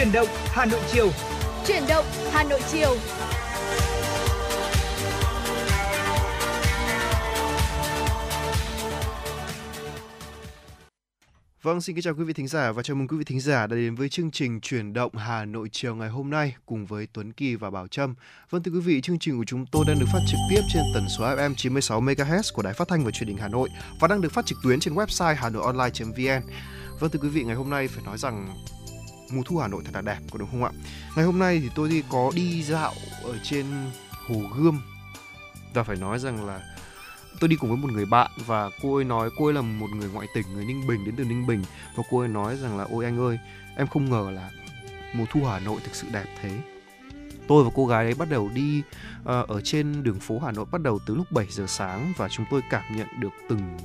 Chuyển động Hà Nội chiều. Chuyển động Hà Nội chiều. Vâng, xin kính chào quý vị thính giả và chào mừng quý vị thính giả đã đến với chương trình Chuyển động Hà Nội chiều ngày hôm nay cùng với Tuấn Kỳ và Bảo Trâm. Vâng thưa quý vị, chương trình của chúng tôi đang được phát trực tiếp trên tần số FM 96 MHz của Đài Phát thanh và Truyền hình Hà Nội và đang được phát trực tuyến trên website hanoionline.vn. Vâng thưa quý vị, ngày hôm nay phải nói rằng mùa thu Hà Nội thật là đẹp, có đúng không ạ? Ngày hôm nay thì tôi đi có đi dạo ở trên Hồ Gươm. Và phải nói rằng là tôi đi cùng với một người bạn và cô ấy nói cô ấy là một người ngoại tỉnh người Ninh Bình đến từ Ninh Bình. Và cô ấy nói rằng là ôi anh ơi em không ngờ là mùa thu Hà Nội thực sự đẹp thế. Tôi và cô gái ấy bắt đầu đi uh, ở trên đường phố Hà Nội bắt đầu từ lúc 7 giờ sáng. Và chúng tôi cảm nhận được từng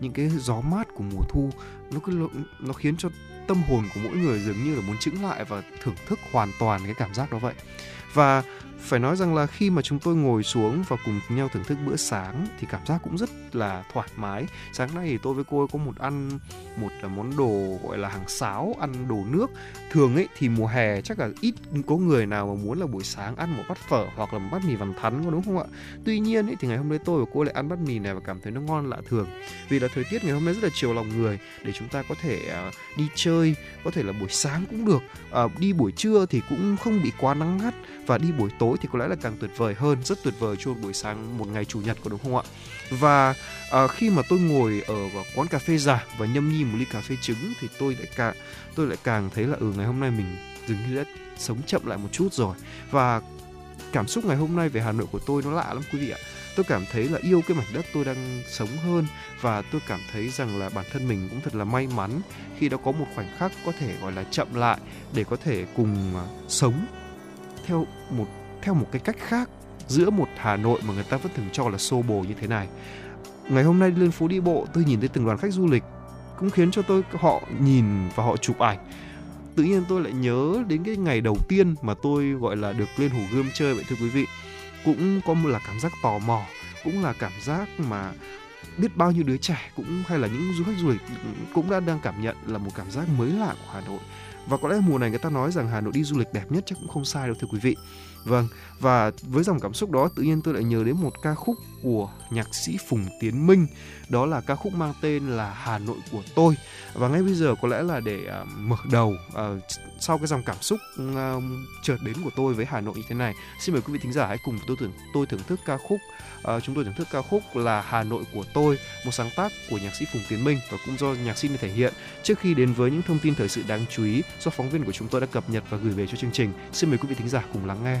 những cái gió mát của mùa thu. Nó cứ nó khiến cho tâm hồn của mỗi người dường như là muốn chững lại và thưởng thức hoàn toàn cái cảm giác đó vậy. Và phải nói rằng là khi mà chúng tôi ngồi xuống và cùng nhau thưởng thức bữa sáng thì cảm giác cũng rất là thoải mái. Sáng nay thì tôi với cô ấy có một ăn một là món đồ gọi là hàng sáo ăn đồ nước. Thường ấy thì mùa hè chắc là ít có người nào mà muốn là buổi sáng ăn một bát phở hoặc là một bát mì vằn thắn có đúng không ạ? Tuy nhiên ấy thì ngày hôm nay tôi và cô lại ăn bát mì này và cảm thấy nó ngon lạ thường. Vì là thời tiết ngày hôm nay rất là chiều lòng người để chúng ta có thể uh, đi chơi có thể là buổi sáng cũng được. Uh, đi buổi trưa thì cũng không bị quá nắng gắt và đi buổi tối thì có lẽ là càng tuyệt vời hơn rất tuyệt vời cho buổi sáng một ngày chủ nhật có đúng không ạ? Và à, khi mà tôi ngồi ở quán cà phê giả và nhâm nhi một ly cà phê trứng thì tôi lại càng tôi lại càng thấy là ừ ngày hôm nay mình dường như đã sống chậm lại một chút rồi. Và cảm xúc ngày hôm nay về Hà Nội của tôi nó lạ lắm quý vị ạ. Tôi cảm thấy là yêu cái mảnh đất tôi đang sống hơn và tôi cảm thấy rằng là bản thân mình cũng thật là may mắn khi đã có một khoảnh khắc có thể gọi là chậm lại để có thể cùng à, sống theo một theo một cái cách khác giữa một Hà Nội mà người ta vẫn thường cho là xô bồ như thế này. Ngày hôm nay lên phố đi bộ, tôi nhìn thấy từng đoàn khách du lịch cũng khiến cho tôi họ nhìn và họ chụp ảnh. Tự nhiên tôi lại nhớ đến cái ngày đầu tiên mà tôi gọi là được lên Hồ Gươm chơi vậy thưa quý vị. Cũng có một là cảm giác tò mò, cũng là cảm giác mà biết bao nhiêu đứa trẻ cũng hay là những du khách du lịch cũng đã đang cảm nhận là một cảm giác mới lạ của Hà Nội và có lẽ mùa này người ta nói rằng Hà Nội đi du lịch đẹp nhất chắc cũng không sai đâu thưa quý vị Vâng, và với dòng cảm xúc đó tự nhiên tôi lại nhớ đến một ca khúc của nhạc sĩ Phùng Tiến Minh. Đó là ca khúc mang tên là Hà Nội của tôi. Và ngay bây giờ có lẽ là để uh, mở đầu uh, sau cái dòng cảm xúc à, uh, chợt đến của tôi với Hà Nội như thế này Xin mời quý vị thính giả hãy cùng tôi thưởng, tôi thưởng thức ca khúc uh, Chúng tôi thưởng thức ca khúc là Hà Nội của tôi Một sáng tác của nhạc sĩ Phùng Tiến Minh và cũng do nhạc sĩ này thể hiện. Trước khi đến với những thông tin thời sự đáng chú ý do phóng viên của chúng tôi đã cập nhật và gửi về cho chương trình Xin mời quý vị thính giả cùng lắng nghe.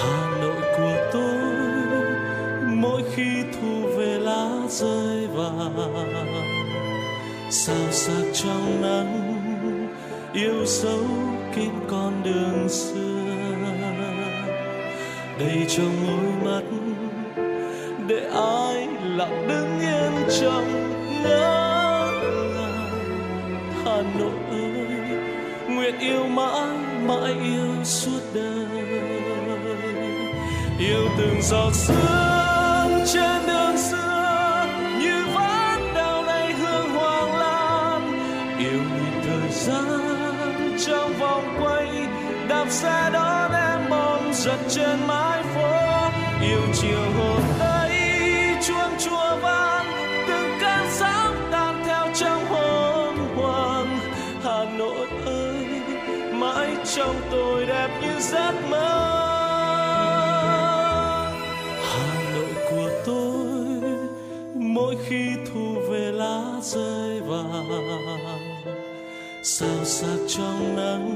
Hà nội của tôi, mỗi khi thu về lá rơi vàng sao sạc trong nắng, yêu dấu kín con đường xưa. Đầy trong đôi mắt, để ai lặng đứng yên trong ngỡ ngàng. Hà nội ơi, nguyện yêu mãi mãi yêu suốt đời yêu từng giọt sương trên đường xưa, như ván đào này hương hoàng lan yêu nhìn thời gian trong vòng quay, đạp xe đón em bom giật trên mái. Sạc sắc trong nắng,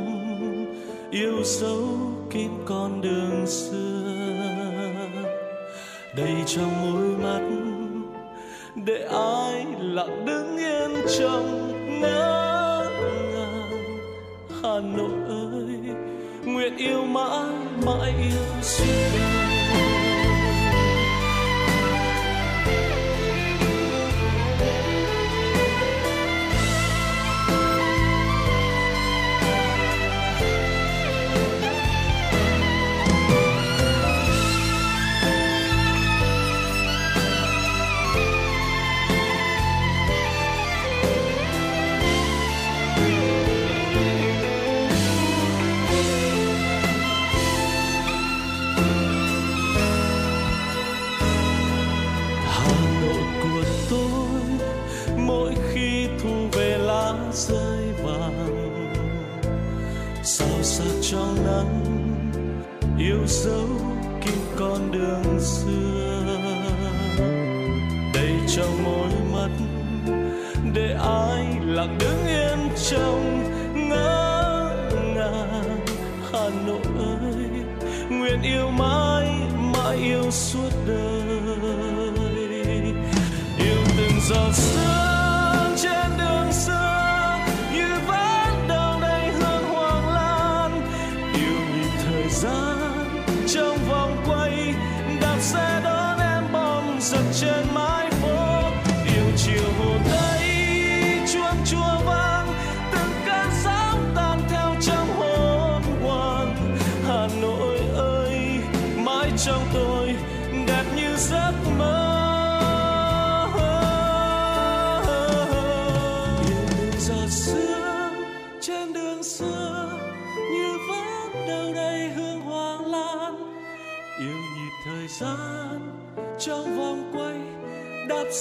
yêu dấu kín con đường xưa. Đầy trong môi mắt, để ai lặng đứng yên trong ngỡ ngàng. Hà nội ơi, nguyện yêu mãi mãi sạc trong nắng yêu dấu kín con đường xưa. Đầy trong môi mắt, để ai lặng đứng yên trong ngỡ ngàng. Hà nội ơi, nguyện yêu mãi mãi yêu suốt đời. Yêu từng giọt sương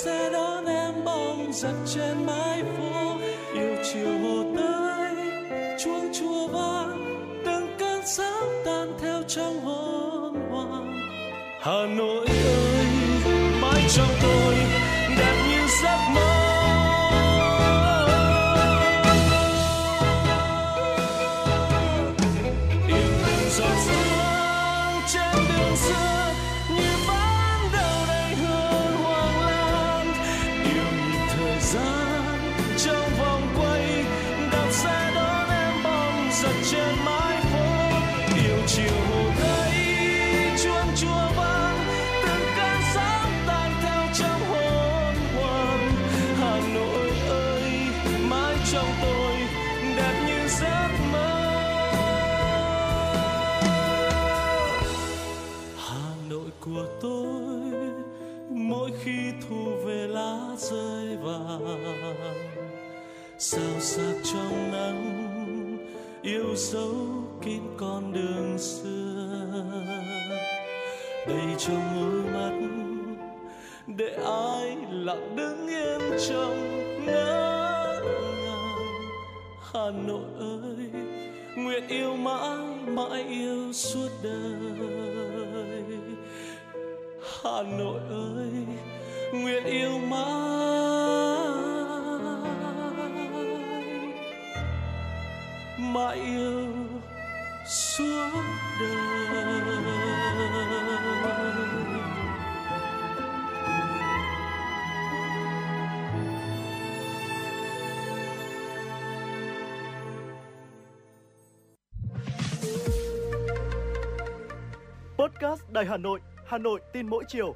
sẽ xe đón em bóng giật trên mái phố. Yêu chiều hồ tây chuông chùa vang, từng cơn sóng tan theo trong hồn hoàng hà nội ơi, mãi trong tôi, đẹp như giấc mơ. Trong nắng, yêu dấu kín con đường xưa. Đầy trong đôi mắt, để ai lặng đứng yên trong ngỡ ngàng hà nội ơi, nguyện yêu mãi mãi yêu suốt đời. Hà nội ơi, nguyện yêu mãi. Mãi yêu suốt đời. Podcast Đài Hà Nội, Hà Nội tin mỗi chiều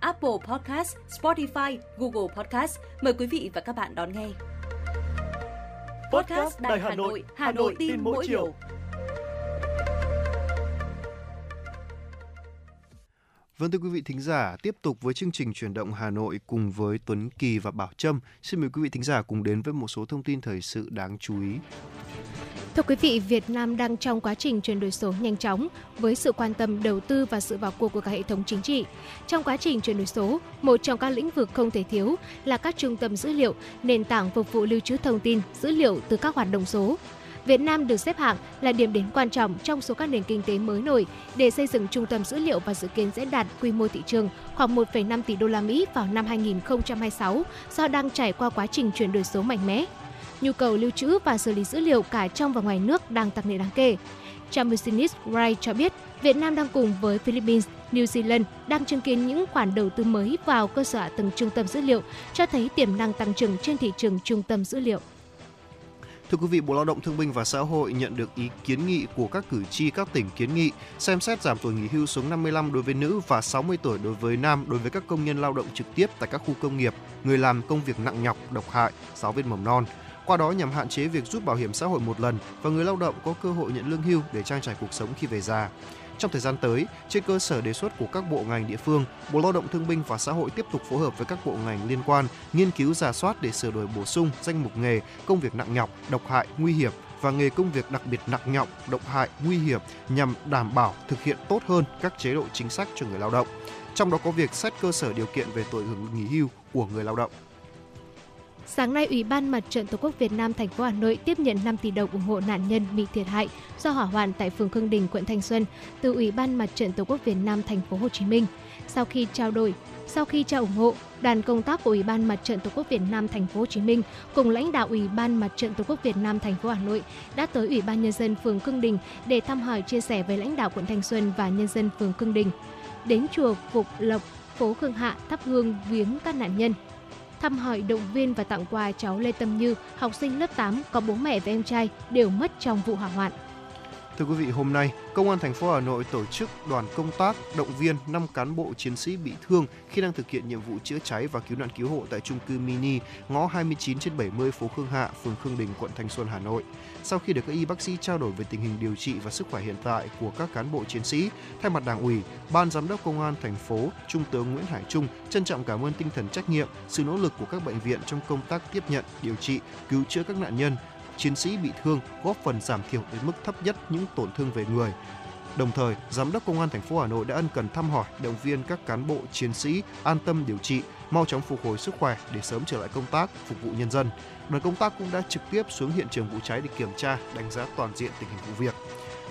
Apple Podcast, Spotify, Google Podcast. Mời quý vị và các bạn đón nghe. Podcast Đài Hà Nội, Hà Nội tin mỗi chiều. Vâng thưa quý vị thính giả, tiếp tục với chương trình chuyển động Hà Nội cùng với Tuấn Kỳ và Bảo Trâm. Xin mời quý vị thính giả cùng đến với một số thông tin thời sự đáng chú ý. Thưa quý vị, Việt Nam đang trong quá trình chuyển đổi số nhanh chóng với sự quan tâm đầu tư và sự vào cuộc của cả hệ thống chính trị. Trong quá trình chuyển đổi số, một trong các lĩnh vực không thể thiếu là các trung tâm dữ liệu, nền tảng phục vụ lưu trữ thông tin, dữ liệu từ các hoạt động số. Việt Nam được xếp hạng là điểm đến quan trọng trong số các nền kinh tế mới nổi để xây dựng trung tâm dữ liệu và dự kiến sẽ đạt quy mô thị trường khoảng 1,5 tỷ đô la Mỹ vào năm 2026 do đang trải qua quá trình chuyển đổi số mạnh mẽ nhu cầu lưu trữ và xử lý dữ liệu cả trong và ngoài nước đang tăng lên đáng kể. Trang Business Wright cho biết, Việt Nam đang cùng với Philippines, New Zealand đang chứng kiến những khoản đầu tư mới vào cơ sở hạ tầng trung tâm dữ liệu, cho thấy tiềm năng tăng trưởng trên thị trường trung tâm dữ liệu. Thưa quý vị, Bộ Lao động Thương binh và Xã hội nhận được ý kiến nghị của các cử tri các tỉnh kiến nghị xem xét giảm tuổi nghỉ hưu xuống 55 đối với nữ và 60 tuổi đối với nam đối với các công nhân lao động trực tiếp tại các khu công nghiệp, người làm công việc nặng nhọc, độc hại, giáo viên mầm non qua đó nhằm hạn chế việc rút bảo hiểm xã hội một lần và người lao động có cơ hội nhận lương hưu để trang trải cuộc sống khi về già. Trong thời gian tới, trên cơ sở đề xuất của các bộ ngành địa phương, Bộ Lao động Thương binh và Xã hội tiếp tục phối hợp với các bộ ngành liên quan nghiên cứu giả soát để sửa đổi bổ sung danh mục nghề công việc nặng nhọc, độc hại, nguy hiểm và nghề công việc đặc biệt nặng nhọc, độc hại, nguy hiểm nhằm đảm bảo thực hiện tốt hơn các chế độ chính sách cho người lao động. Trong đó có việc xét cơ sở điều kiện về tuổi hưởng nghỉ hưu của người lao động. Sáng nay, Ủy ban Mặt trận Tổ quốc Việt Nam thành phố Hà Nội tiếp nhận 5 tỷ đồng ủng hộ nạn nhân bị thiệt hại do hỏa hoạn tại phường Khương Đình, quận Thanh Xuân từ Ủy ban Mặt trận Tổ quốc Việt Nam thành phố Hồ Chí Minh. Sau khi trao đổi, sau khi trao ủng hộ, đoàn công tác của Ủy ban Mặt trận Tổ quốc Việt Nam thành phố Hồ Chí Minh cùng lãnh đạo Ủy ban Mặt trận Tổ quốc Việt Nam thành phố Hà Nội đã tới Ủy ban nhân dân phường Khương Đình để thăm hỏi chia sẻ với lãnh đạo quận Thanh Xuân và nhân dân phường Khương Đình. Đến chùa Phục Lộc, phố Khương Hạ thắp hương viếng các nạn nhân thăm hỏi động viên và tặng quà cháu Lê Tâm Như, học sinh lớp 8 có bố mẹ và em trai đều mất trong vụ hỏa hoạn. Thưa quý vị, hôm nay, Công an thành phố Hà Nội tổ chức đoàn công tác động viên 5 cán bộ chiến sĩ bị thương khi đang thực hiện nhiệm vụ chữa cháy và cứu nạn cứu hộ tại trung cư mini ngõ 29 trên 70 phố Khương Hạ, phường Khương Đình, quận Thanh Xuân, Hà Nội. Sau khi được các y bác sĩ trao đổi về tình hình điều trị và sức khỏe hiện tại của các cán bộ chiến sĩ, thay mặt Đảng ủy, Ban giám đốc Công an thành phố, Trung tướng Nguyễn Hải Trung trân trọng cảm ơn tinh thần trách nhiệm, sự nỗ lực của các bệnh viện trong công tác tiếp nhận, điều trị, cứu chữa các nạn nhân, chiến sĩ bị thương, góp phần giảm thiểu đến mức thấp nhất những tổn thương về người. Đồng thời, Giám đốc Công an thành phố Hà Nội đã ân cần thăm hỏi, động viên các cán bộ chiến sĩ an tâm điều trị, mau chóng phục hồi sức khỏe để sớm trở lại công tác phục vụ nhân dân. Đoàn công tác cũng đã trực tiếp xuống hiện trường vụ cháy để kiểm tra, đánh giá toàn diện tình hình vụ việc.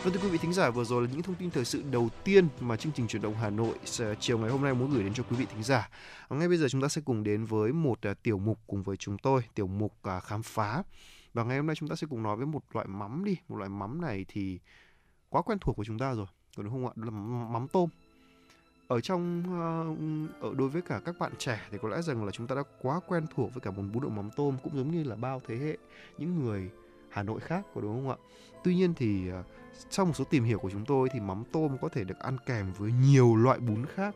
Vâng thưa quý vị thính giả, vừa rồi là những thông tin thời sự đầu tiên mà chương trình chuyển động Hà Nội chiều ngày hôm nay muốn gửi đến cho quý vị thính giả. Ngay bây giờ chúng ta sẽ cùng đến với một à, tiểu mục cùng với chúng tôi, tiểu mục à, khám phá. Và ngày hôm nay chúng ta sẽ cùng nói với một loại mắm đi, một loại mắm này thì quá quen thuộc của chúng ta rồi, có đúng không ạ? Đó là mắm tôm ở trong uh, ở đối với cả các bạn trẻ thì có lẽ rằng là chúng ta đã quá quen thuộc với cả món bún đậu mắm tôm cũng giống như là bao thế hệ những người Hà Nội khác có đúng không ạ? Tuy nhiên thì ờ, uh, trong một số tìm hiểu của chúng tôi thì mắm tôm có thể được ăn kèm với nhiều loại bún khác,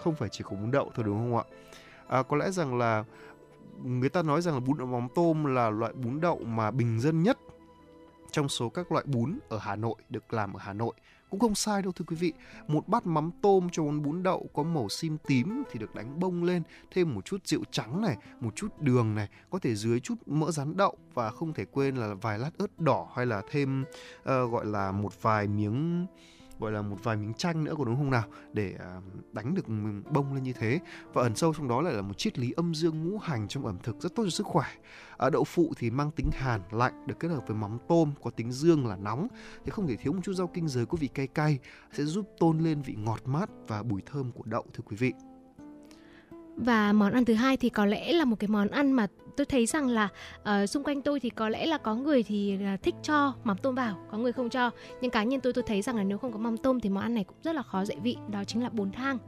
không phải chỉ có bún đậu thôi đúng không ạ? À, có lẽ rằng là người ta nói rằng là bún đậu mắm tôm là loại bún đậu mà bình dân nhất trong số các loại bún ở Hà Nội được làm ở Hà Nội. Cũng không sai đâu thưa quý vị. Một bát mắm tôm cho món bún đậu có màu sim tím thì được đánh bông lên thêm một chút rượu trắng này một chút đường này có thể dưới chút mỡ rán đậu và không thể quên là vài lát ớt đỏ hay là thêm uh, gọi là một vài miếng gọi là một vài miếng chanh nữa có đúng không nào? Để à, đánh được bông lên như thế. Và ẩn sâu trong đó lại là một triết lý âm dương ngũ hành trong ẩm thực rất tốt cho sức khỏe. À, đậu phụ thì mang tính hàn lạnh được kết hợp với mắm tôm có tính dương là nóng. Thì không thể thiếu một chút rau kinh giới có vị cay cay sẽ giúp tôn lên vị ngọt mát và bùi thơm của đậu thưa quý vị và món ăn thứ hai thì có lẽ là một cái món ăn mà tôi thấy rằng là uh, xung quanh tôi thì có lẽ là có người thì là thích cho mắm tôm vào có người không cho nhưng cá nhân tôi tôi thấy rằng là nếu không có mắm tôm thì món ăn này cũng rất là khó dậy vị đó chính là bún thang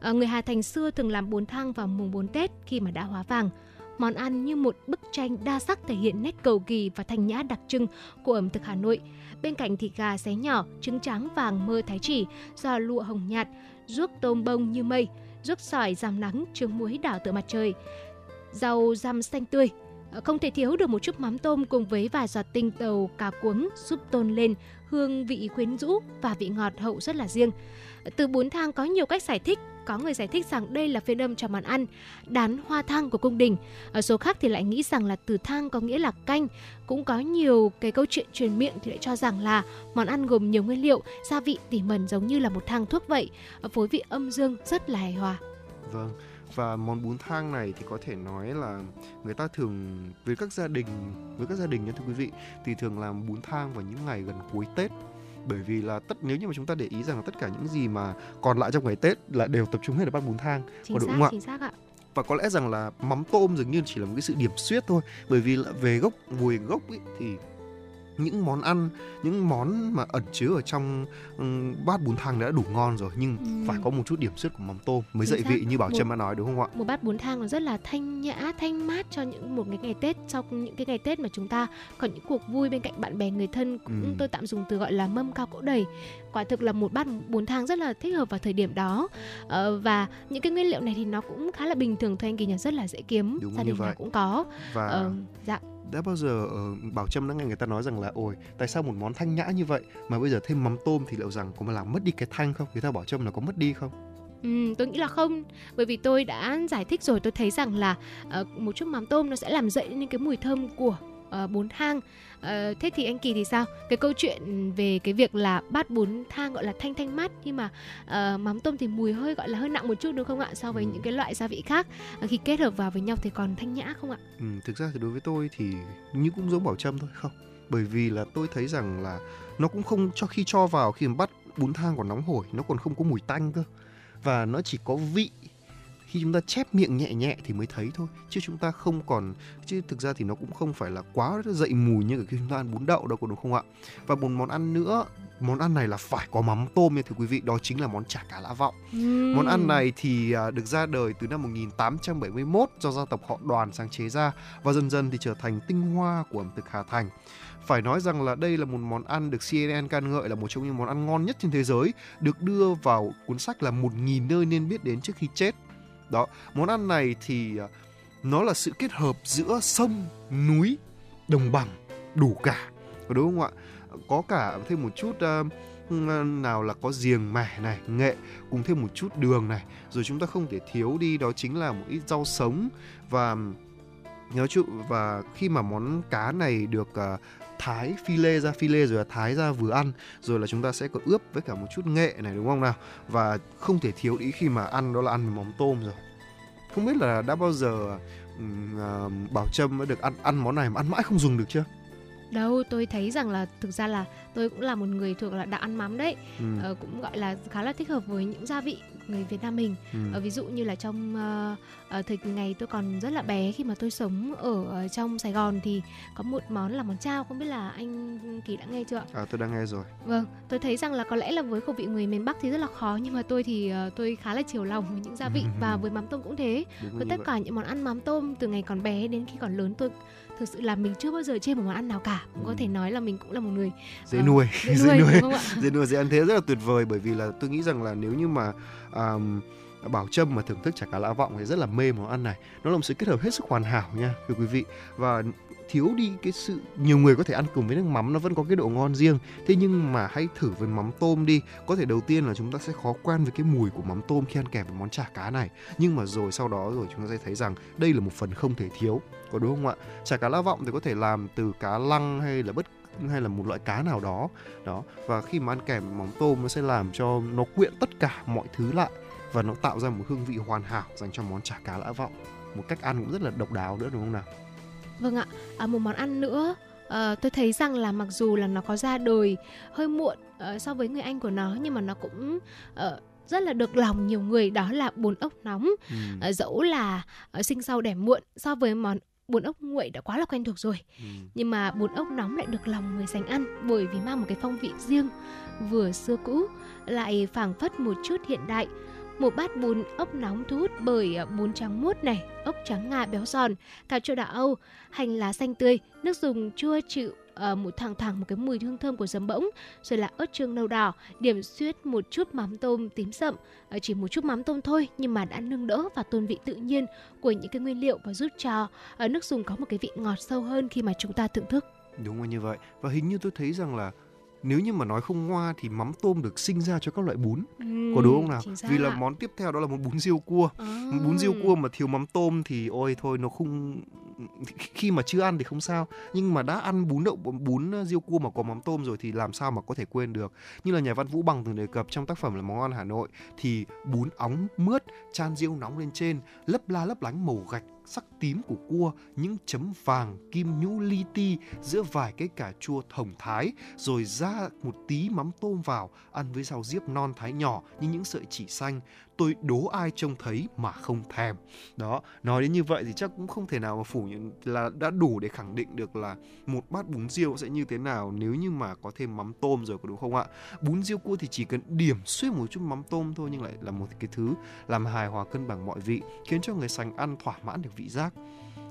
ừ. uh, người Hà Thành xưa thường làm bún thang vào mùng 4 Tết khi mà đã hóa vàng món ăn như một bức tranh đa sắc thể hiện nét cầu kỳ và thanh nhã đặc trưng của ẩm thực Hà Nội. Bên cạnh thịt gà xé nhỏ, trứng trắng vàng mơ thái chỉ, giò lụa hồng nhạt, ruốc tôm bông như mây, ruốc sỏi giảm nắng, trứng muối đảo tựa mặt trời rau răm xanh tươi. Ờ, không thể thiếu được một chút mắm tôm cùng với vài giọt tinh dầu cà cuống giúp tôn lên hương vị quyến rũ và vị ngọt hậu rất là riêng. Từ bún thang có nhiều cách giải thích, có người giải thích rằng đây là phiên âm cho món ăn đán hoa thang của cung đình. Ở số khác thì lại nghĩ rằng là từ thang có nghĩa là canh. Cũng có nhiều cái câu chuyện truyền miệng thì lại cho rằng là món ăn gồm nhiều nguyên liệu, gia vị tỉ mẩn giống như là một thang thuốc vậy. Phối vị âm dương rất là hài hòa. Vâng và món bún thang này thì có thể nói là người ta thường với các gia đình với các gia đình nha thưa quý vị thì thường làm bún thang vào những ngày gần cuối Tết. Bởi vì là tất nếu như mà chúng ta để ý rằng là tất cả những gì mà còn lại trong ngày Tết là đều tập trung hết ở bát bún thang chính có xác, đúng không chính xác ạ. Và có lẽ rằng là mắm tôm dường như chỉ là một cái sự điểm xuyết thôi bởi vì là về gốc mùi gốc ấy, thì những món ăn những món mà ẩn chứa ở trong um, bát bún thang đã đủ ngon rồi nhưng Ừ. phải có một chút điểm xuyết của mắm tôm mới Chính dậy xác. vị như bảo trâm đã nói đúng không ạ một bát bún thang nó rất là thanh nhã thanh mát cho những một cái ngày tết sau những cái ngày tết mà chúng ta có những cuộc vui bên cạnh bạn bè người thân cũng Ừ. tôi tạm dùng từ gọi là mâm cao cỗ đầy quả thực là một bát bún thang rất là thích hợp vào thời điểm đó ờ, và những cái nguyên liệu này thì nó cũng khá là bình thường thôi anh kỳ nhật rất là dễ kiếm Đúng gia đình vậy. nào cũng có và ờ, dạ đã bao giờ ờ, bảo trâm đã nghe người ta nói rằng là ôi tại sao một món thanh nhã như vậy mà bây giờ thêm mắm tôm thì liệu rằng có mà làm mất đi cái thanh không? Người ta bảo trâm là có mất đi không? Ừ, tôi nghĩ là không. Bởi vì tôi đã giải thích rồi tôi thấy rằng là uh, một chút mắm tôm nó sẽ làm dậy những cái mùi thơm của uh, bún thang Ờ, thế thì anh kỳ thì sao? Cái câu chuyện về cái việc là bát bún thang gọi là thanh thanh mát nhưng mà ờ, mắm tôm thì mùi hơi gọi là hơi nặng một chút đúng không ạ? So với Ừ. những cái loại gia vị khác. Ờ, khi kết hợp vào với nhau thì còn thanh nhã không ạ? Ừ, thực ra thì đối với tôi thì như cũng giống bảo trâm thôi không. Bởi vì là tôi thấy rằng là nó cũng không cho khi cho vào khi mà bắt bún thang còn nóng hổi nó còn không có mùi tanh cơ. Và nó chỉ có vị khi chúng ta chép miệng nhẹ nhẹ thì mới thấy thôi chứ chúng ta không còn chứ thực ra thì nó cũng không phải là quá dậy mùi như khi chúng ta ăn bún đậu đâu có đúng không ạ và một món ăn nữa món ăn này là phải có mắm tôm nha thưa quý vị đó chính là món chả cá lã vọng Món ăn này thì à, được ra đời từ năm 1871 do gia tộc họ Đoàn sáng chế ra và dần dần thì trở thành tinh hoa của ẩm thực Hà Thành. Phải nói rằng là đây là một món ăn được CNN ca ngợi là một trong những món ăn ngon nhất trên thế giới, được đưa vào cuốn sách là 1.000 nơi nên biết đến trước khi chết. Đó, món ăn này thì à, nó là sự kết hợp giữa sông, núi, đồng bằng, đủ cả. Đúng không ạ? Có cả thêm một chút uh, nào là có giềng mẻ này, nghệ cùng thêm một chút đường này rồi chúng ta không thể thiếu đi đó chính là một ít rau sống và nhớ chung và khi mà món cá này được uh, thái phi lê ra phi lê rồi là thái ra vừa ăn rồi là chúng ta sẽ có ướp với cả một chút nghệ này đúng không nào? Và không thể thiếu đi khi mà ăn đó là ăn với mắm tôm rồi. Không biết là đã bao giờ à, bảo trâm đã được ăn ăn món này mà ăn mãi không dùng được chưa? Đâu tôi thấy rằng là thực ra là tôi cũng là một người thuộc là đã ăn mắm đấy. Ừ. Ờ, cũng gọi là khá là thích hợp với những gia vị người Việt Nam mình ừ. Ờ, ví dụ như là trong ờ, thời ngày tôi còn rất là bé khi mà tôi sống ở, trong Sài Gòn thì có một món là món chao không biết là anh Kỳ đã nghe chưa ạ? à tôi đang nghe rồi Vâng, tôi thấy rằng là có lẽ là với khẩu vị người miền Bắc thì rất là khó nhưng mà tôi thì ờ, tôi khá là chiều lòng với những gia vị và với mắm tôm cũng thế. đúng Với tất vậy. cả những món ăn mắm tôm từ ngày còn bé đến khi còn lớn tôi thực sự là mình chưa bao giờ chê một món ăn nào cả. Cũng có Ừ. thể nói là mình cũng là một người dễ ờ, nuôi dễ nuôi đúng không ạ? dễ nuôi dễ ăn thế rất là tuyệt vời bởi vì là tôi nghĩ rằng là nếu như mà um, Bảo Trâm mà thưởng thức chả cá lã vọng thì rất là mê món ăn này. Nó là một sự kết hợp hết sức hoàn hảo nha thưa quý vị. Và thiếu đi cái sự nhiều người có thể ăn cùng với nước mắm nó vẫn có cái độ ngon riêng. Thế nhưng mà hãy thử với mắm tôm đi. Có thể đầu tiên là chúng ta sẽ khó quen với cái mùi của mắm tôm khi ăn kèm với món chả cá này. Nhưng mà rồi sau đó rồi chúng ta sẽ thấy rằng đây là một phần không thể thiếu có đúng không ạ? Chả cá lá vọng thì có thể làm từ cá lăng hay là bất hay là một loại cá nào đó. Đó và khi mà ăn kèm mắm tôm nó sẽ làm cho nó quyện tất cả mọi thứ lại và nó tạo ra một hương vị hoàn hảo dành cho món chả cá lã vọng. Một cách ăn cũng rất là độc đáo nữa đúng không nào? Vâng ạ, à, một món ăn nữa ờ, tôi thấy rằng là mặc dù là nó có ra đời hơi muộn ờ, so với người anh của nó nhưng mà nó cũng ờ, rất là được lòng nhiều người đó là bún ốc nóng. Ừ. Dẫu là sinh sau đẻ muộn so với món bún ốc nguội đã quá là quen thuộc rồi Ừ. nhưng mà bún ốc nóng lại được lòng người dành ăn bởi vì mang một cái phong vị riêng vừa xưa cũ lại phảng phất một chút hiện đại một bát bún ốc nóng thu hút bởi ờ, bún trắng muốt này ốc trắng ngà béo giòn cà chua đỏ âu hành lá xanh tươi nước dùng chua chịu uh, một thẳng thẳng một cái mùi hương thơm của giấm bỗng rồi là ớt trương nâu đỏ điểm xuyết một chút mắm tôm tím sậm. Uh, chỉ một chút mắm tôm thôi nhưng mà đã nâng đỡ và tôn vị tự nhiên của những cái nguyên liệu và giúp cho uh, nước dùng có một cái vị ngọt sâu hơn khi mà chúng ta thưởng thức. Đúng là như vậy. Và hình như tôi thấy rằng là nếu như mà nói không ngoa thì mắm tôm được sinh ra cho các loại bún. Ừ, có đúng không nào? vì là ạ. món tiếp theo đó là món bún riêu cua. À. bún riêu cua mà thiếu mắm tôm thì ôi thôi nó không khi mà chưa ăn thì không sao. Nhưng mà đã ăn bún đậu bún riêu cua mà có mắm tôm rồi thì làm sao mà có thể quên được? Như là nhà văn vũ bằng từng đề cập trong tác phẩm là món ăn hà nội thì bún óng mướt chan riêu nóng lên trên lấp la lấp lánh màu gạch sắc tím của cua, những chấm vàng, kim nhũ, li ti giữa vài cái cà chua thồng thái, rồi ra một tí mắm tôm vào, ăn với rau diếp non thái nhỏ như những sợi chỉ xanh tôi đố ai trông thấy mà không thèm. Đó, nói đến như vậy thì chắc cũng không thể nào mà phủ nhận là đã đủ để khẳng định được là một bát bún riêu sẽ như thế nào nếu như mà có thêm mắm tôm rồi có đúng không ạ? Bún riêu cua thì chỉ cần điểm xuyên một chút mắm tôm thôi nhưng lại là một cái thứ làm hài hòa cân bằng mọi vị, khiến cho người sành ăn thỏa mãn được vị giác.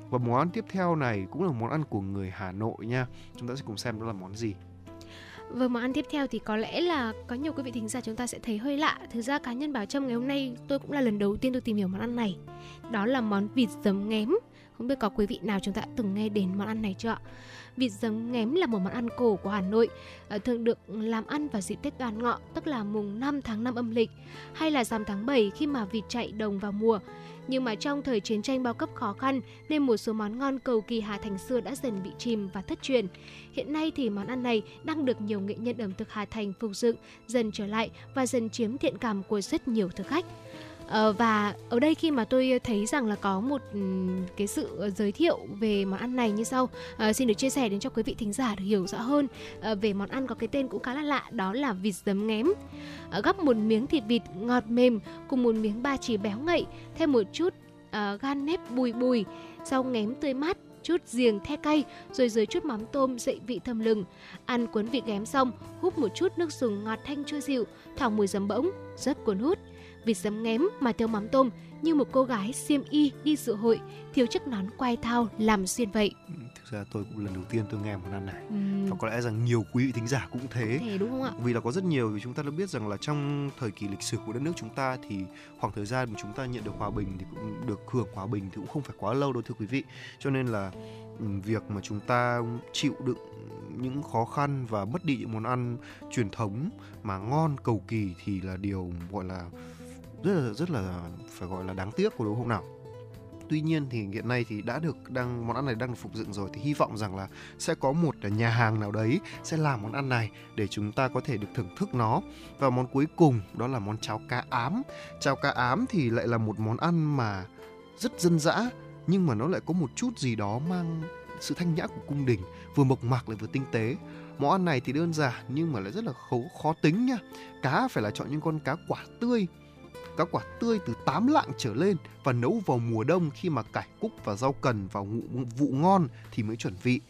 Và món ăn tiếp theo này cũng là món ăn của người Hà Nội nha. Chúng ta sẽ cùng xem đó là món gì. Vâng, món ăn tiếp theo thì có lẽ là có nhiều quý vị thính giả chúng ta sẽ thấy hơi lạ. Thực ra cá nhân Bảo Trâm ngày hôm nay tôi cũng là lần đầu tiên tôi tìm hiểu món ăn này. Đó là món vịt giấm ngém. Không biết có quý vị nào chúng ta đã từng nghe đến món ăn này chưa ạ? Vịt giấm ngém là một món ăn cổ của Hà Nội, ờ, thường được làm ăn vào dịp Tết Đoan Ngọ, tức là mùng 5 tháng 5 âm lịch, hay là rằm tháng 7 khi mà vịt chạy đồng vào mùa. Nhưng mà trong thời chiến tranh bao cấp khó khăn, nên một số món ngon cầu kỳ Hà Thành xưa đã dần bị chìm và thất truyền. Hiện nay thì món ăn này đang được nhiều nghệ nhân ẩm thực Hà Thành phục dựng, dần trở lại và dần chiếm thiện cảm của rất nhiều thực khách. Ờ, và ở đây khi mà tôi thấy rằng là có một ừ, cái sự giới thiệu về món ăn này như sau. Ờ, xin được chia sẻ đến cho quý vị thính giả được hiểu rõ hơn ờ, về món ăn có cái tên cũng khá là lạ, đó là vịt giấm ngém. Gấp gắp một miếng thịt vịt ngọt mềm cùng một miếng ba chỉ béo ngậy, thêm một chút gan nếp bùi bùi. Rau ngém tươi mát, chút giềng the cay, rồi dưới chút mắm tôm dậy vị thơm lừng. Ăn cuốn vịt ghém xong, húp một chút nước dùng ngọt thanh chua dịu thảo mùi giấm bỗng, rất cuốn hút vịt giấm ngém mà theo mắm tôm như một cô gái xiêm y đi dự hội thiếu chiếc nón quai thao làm xuyên vậy. Thực ra tôi cũng lần đầu tiên tôi nghe món ăn này. Ừm, và có lẽ rằng nhiều quý vị thính giả cũng thế. Thế đúng không ạ? Vì là có rất nhiều vì chúng ta đã biết rằng là trong thời kỳ lịch sử của đất nước chúng ta thì khoảng thời gian mà chúng ta nhận được hòa bình thì cũng được hưởng hòa bình thì cũng không phải quá lâu đâu thưa quý vị. Cho nên là ừ, việc mà chúng ta chịu đựng những khó khăn và mất đi những món ăn truyền thống mà ngon cầu kỳ thì là điều gọi là rất là rất là phải gọi là đáng tiếc của đúng không nào Tuy nhiên thì hiện nay thì đã được đang món ăn này đang được phục dựng rồi thì hy vọng rằng là sẽ có một nhà hàng nào đấy sẽ làm món ăn này để chúng ta có thể được thưởng thức nó. Và món cuối cùng đó là món cháo cá ám. Cháo cá ám thì lại là một món ăn mà rất dân dã nhưng mà nó lại có một chút gì đó mang sự thanh nhã của cung đình, vừa mộc mạc lại vừa tinh tế. Món ăn này thì đơn giản nhưng mà lại rất là khó, khó tính nha. Cá phải là chọn những con cá quả tươi các quả tươi từ 8 lạng trở lên và nấu vào mùa đông khi mà cải cúc và rau cần vào vụ, vụ ngon thì mới chuẩn vị.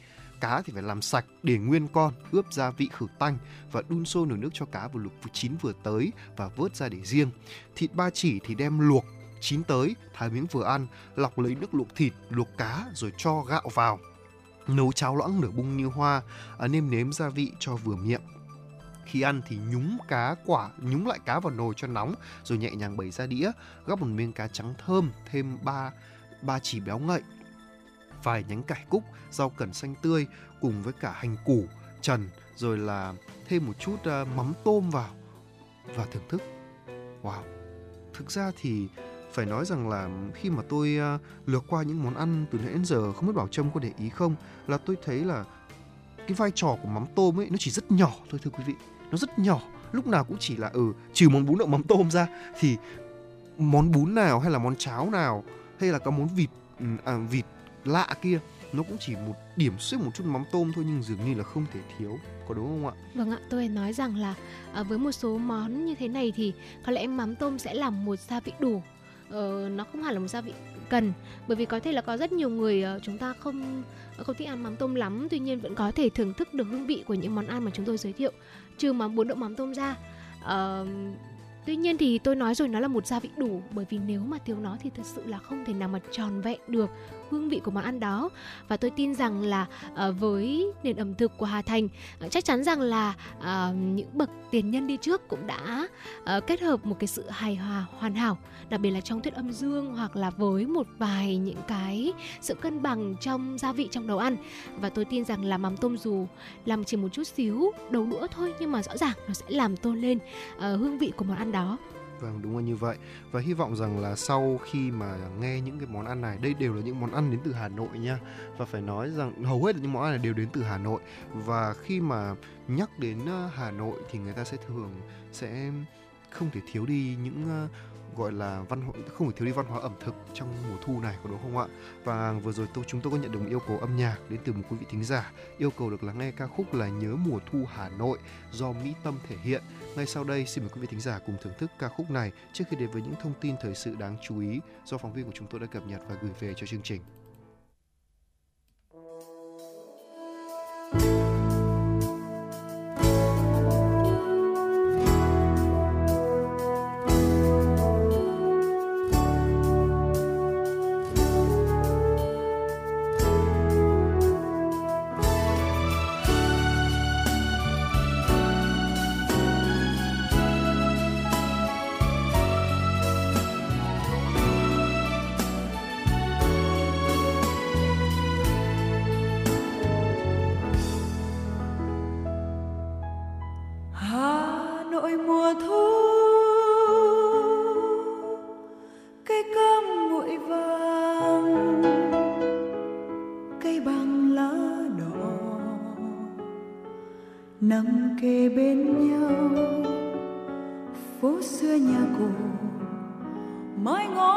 Cá thì phải làm sạch để nguyên con, ướp gia vị khử tanh và đun sôi nồi nước cho cá vừa luộc vừa chín vừa tới và vớt ra để riêng. Thịt ba chỉ thì đem luộc chín tới, thái miếng vừa ăn, lọc lấy nước luộc thịt, luộc cá rồi cho gạo vào. Nấu cháo loãng nửa bung như hoa, à, nêm nếm gia vị cho vừa miệng khi ăn thì nhúng cá quả nhúng lại cá vào nồi cho nóng rồi nhẹ nhàng bày ra đĩa gắp một miếng cá trắng thơm thêm ba ba chỉ béo ngậy vài nhánh cải cúc rau cần xanh tươi cùng với cả hành củ trần rồi là thêm một chút uh, mắm tôm vào và thưởng thức. Wow! Thực ra thì phải nói rằng là khi mà tôi uh, lược qua những món ăn từ nãy đến giờ không biết bảo trâm có để ý không là tôi thấy là cái vai trò của mắm tôm ấy nó chỉ rất nhỏ thôi thưa quý vị nó rất nhỏ lúc nào cũng chỉ là ừ trừ món bún đậu mắm tôm ra thì món bún nào hay là món cháo nào hay là có món vịt ừ, à, vịt lạ kia nó cũng chỉ một điểm xuyết một chút mắm tôm thôi nhưng dường như là không thể thiếu. Có đúng không ạ? Vâng ạ, tôi nói rằng là à, với một số món như thế này thì có lẽ mắm tôm sẽ là một gia vị đủ. Ờ, nó không hẳn là một gia vị cần bởi vì có thể là có rất nhiều người uh, chúng ta không không thích ăn mắm tôm lắm tuy nhiên vẫn có thể thưởng thức được hương vị của những món ăn mà chúng tôi giới thiệu trừ mắm bún đậu mắm tôm ra. Uh, Tuy nhiên thì tôi nói rồi nó là một gia vị đủ bởi vì nếu mà thiếu nó thì thật sự là không thể nào mà tròn vẹn được hương vị của món ăn đó. Và tôi tin rằng là uh, với nền ẩm thực của Hà Thành uh, chắc chắn rằng là uh, những bậc tiền nhân đi trước cũng đã uh, kết hợp một cái sự hài hòa hoàn hảo. Đặc biệt là trong thuyết âm dương hoặc là với một vài những cái sự cân bằng trong gia vị trong đầu ăn. Và tôi tin rằng là mắm tôm dù làm chỉ một chút xíu đầu đũa thôi nhưng mà rõ ràng nó sẽ làm tôn lên uh, hương vị của món ăn đó. Vâng đúng là như vậy. Và hy vọng rằng là sau khi mà nghe những cái món ăn này, đây đều là những món ăn đến từ Hà Nội nha. Và phải nói rằng hầu hết những món ăn này đều đến từ Hà Nội. Và khi mà nhắc đến Hà Nội thì người ta sẽ thường sẽ không thể thiếu đi những gọi là văn hóa, không phải thiếu đi văn hóa ẩm thực trong mùa thu này, có đúng không ạ? Và vừa rồi tôi, chúng tôi có nhận được một yêu cầu âm nhạc đến từ một quý vị thính giả, yêu cầu được lắng nghe ca khúc là nhớ mùa thu Hà Nội do Mỹ Tâm thể hiện ngay sau đây, xin mời quý vị thính giả cùng thưởng thức ca khúc này trước khi đến với những thông tin thời sự đáng chú ý do phóng viên của chúng tôi đã cập nhật và gửi về cho chương trình. mùa thu, cây cam bụi vàng, cây bằng lá đỏ, nằm kề bên nhau, phố xưa nhà cổ, mái ngõ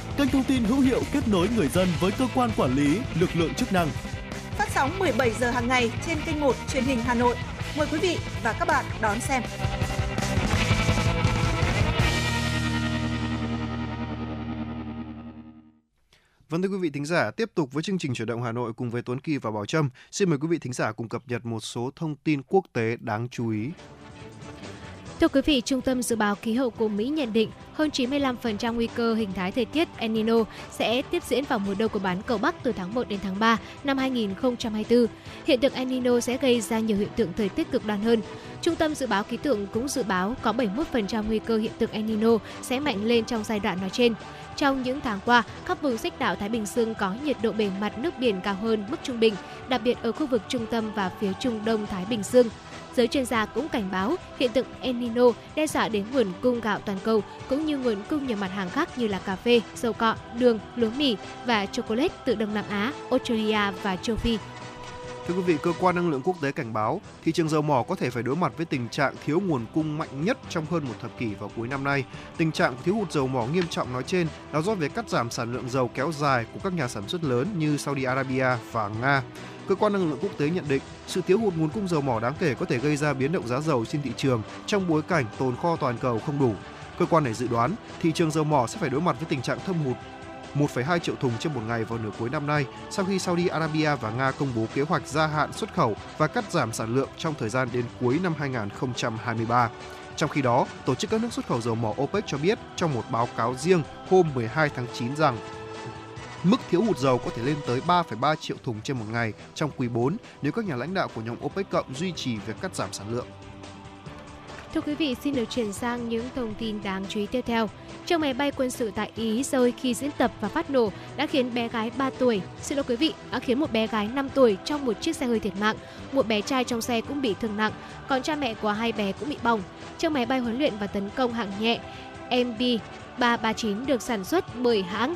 kênh thông tin hữu hiệu kết nối người dân với cơ quan quản lý, lực lượng chức năng. Phát sóng 17 giờ hàng ngày trên kênh 1 truyền hình Hà Nội. Mời quý vị và các bạn đón xem. Vâng thưa quý vị thính giả, tiếp tục với chương trình chuyển động Hà Nội cùng với Tuấn Kỳ và Bảo Trâm. Xin mời quý vị thính giả cùng cập nhật một số thông tin quốc tế đáng chú ý. Thưa quý vị, Trung tâm Dự báo Khí hậu của Mỹ nhận định hơn 95% nguy cơ hình thái thời tiết El Nino sẽ tiếp diễn vào mùa đông của bán cầu Bắc từ tháng 1 đến tháng 3 năm 2024. Hiện tượng El Nino sẽ gây ra nhiều hiện tượng thời tiết cực đoan hơn. Trung tâm Dự báo Khí tượng cũng dự báo có 71% nguy cơ hiện tượng El Nino sẽ mạnh lên trong giai đoạn nói trên. Trong những tháng qua, các vùng xích đảo Thái Bình Dương có nhiệt độ bề mặt nước biển cao hơn mức trung bình, đặc biệt ở khu vực trung tâm và phía trung đông Thái Bình Dương. Giới chuyên gia cũng cảnh báo hiện tượng El Nino đe dọa đến nguồn cung gạo toàn cầu cũng như nguồn cung nhiều mặt hàng khác như là cà phê, dầu cọ, đường, lúa mì và chocolate từ Đông Nam Á, Australia và châu Phi. Thưa quý vị, cơ quan năng lượng quốc tế cảnh báo thị trường dầu mỏ có thể phải đối mặt với tình trạng thiếu nguồn cung mạnh nhất trong hơn một thập kỷ vào cuối năm nay. Tình trạng thiếu hụt dầu mỏ nghiêm trọng nói trên là do việc cắt giảm sản lượng dầu kéo dài của các nhà sản xuất lớn như Saudi Arabia và Nga. Cơ quan năng lượng quốc tế nhận định sự thiếu hụt nguồn cung dầu mỏ đáng kể có thể gây ra biến động giá dầu trên thị trường trong bối cảnh tồn kho toàn cầu không đủ. Cơ quan này dự đoán thị trường dầu mỏ sẽ phải đối mặt với tình trạng thâm hụt 1,2 triệu thùng trên một ngày vào nửa cuối năm nay sau khi Saudi Arabia và Nga công bố kế hoạch gia hạn xuất khẩu và cắt giảm sản lượng trong thời gian đến cuối năm 2023. Trong khi đó, Tổ chức các nước xuất khẩu dầu mỏ OPEC cho biết trong một báo cáo riêng hôm 12 tháng 9 rằng Mức thiếu hụt dầu có thể lên tới 3,3 triệu thùng trên một ngày trong quý 4 nếu các nhà lãnh đạo của nhóm OPEC cộng duy trì việc cắt giảm sản lượng. Thưa quý vị, xin được chuyển sang những thông tin đáng chú ý tiếp theo. Trong máy bay quân sự tại Ý rơi khi diễn tập và phát nổ đã khiến bé gái 3 tuổi, xin lỗi quý vị, đã khiến một bé gái 5 tuổi trong một chiếc xe hơi thiệt mạng. Một bé trai trong xe cũng bị thương nặng, còn cha mẹ của hai bé cũng bị bỏng. Trong máy bay huấn luyện và tấn công hạng nhẹ, MB339 được sản xuất bởi hãng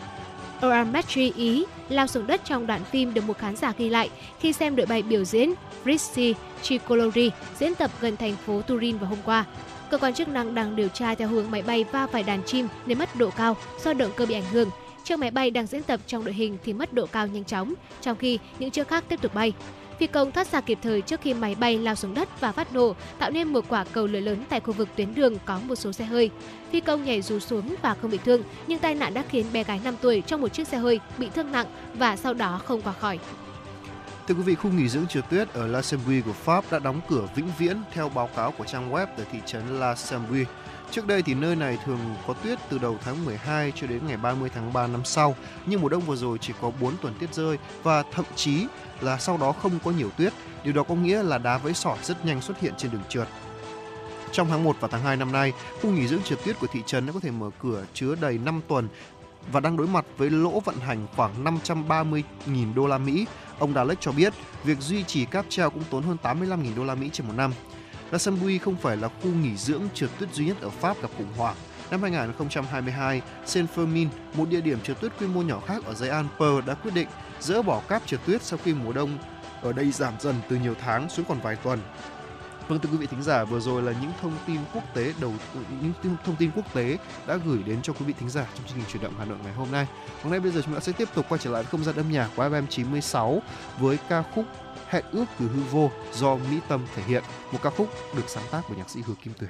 Orametri Ý e, lao xuống đất trong đoạn phim được một khán giả ghi lại khi xem đội bay biểu diễn Frissi Tricolori diễn tập gần thành phố Turin vào hôm qua. Cơ quan chức năng đang điều tra theo hướng máy bay va phải đàn chim nên mất độ cao do động cơ bị ảnh hưởng. Chiếc máy bay đang diễn tập trong đội hình thì mất độ cao nhanh chóng, trong khi những chiếc khác tiếp tục bay. Phi công thoát ra kịp thời trước khi máy bay lao xuống đất và phát nổ, tạo nên một quả cầu lửa lớn tại khu vực tuyến đường có một số xe hơi. Phi công nhảy dù xuống và không bị thương, nhưng tai nạn đã khiến bé gái 5 tuổi trong một chiếc xe hơi bị thương nặng và sau đó không qua khỏi. Thưa quý vị, khu nghỉ dưỡng trượt tuyết ở La Sembrie của Pháp đã đóng cửa vĩnh viễn theo báo cáo của trang web từ thị trấn La Sembrie. Trước đây thì nơi này thường có tuyết từ đầu tháng 12 cho đến ngày 30 tháng 3 năm sau, nhưng mùa đông vừa rồi chỉ có 4 tuần tuyết rơi và thậm chí là sau đó không có nhiều tuyết. Điều đó có nghĩa là đá với sỏi rất nhanh xuất hiện trên đường trượt. Trong tháng 1 và tháng 2 năm nay, khu nghỉ dưỡng trượt tuyết của thị trấn đã có thể mở cửa chứa đầy 5 tuần và đang đối mặt với lỗ vận hành khoảng 530.000 đô la Mỹ. Ông Dalek cho biết, việc duy trì cáp treo cũng tốn hơn 85.000 đô la Mỹ trên một năm. La Sambui không phải là khu nghỉ dưỡng trượt tuyết duy nhất ở Pháp gặp khủng hoảng. Năm 2022, Saint-Fermin, một địa điểm trượt tuyết quy mô nhỏ khác ở dãy Alpes đã quyết định dỡ bỏ cáp trượt tuyết sau khi mùa đông ở đây giảm dần từ nhiều tháng xuống còn vài tuần. Vâng thưa quý vị thính giả, vừa rồi là những thông tin quốc tế đầu những thông tin quốc tế đã gửi đến cho quý vị thính giả trong chương trình chuyển động Hà Nội ngày hôm nay. Hôm nay bây giờ chúng ta sẽ tiếp tục quay trở lại không gian âm nhạc của FM 96 với ca khúc Hẹn ước từ hư vô do Mỹ Tâm thể hiện, một ca khúc được sáng tác bởi nhạc sĩ Hứa Kim Tuyền.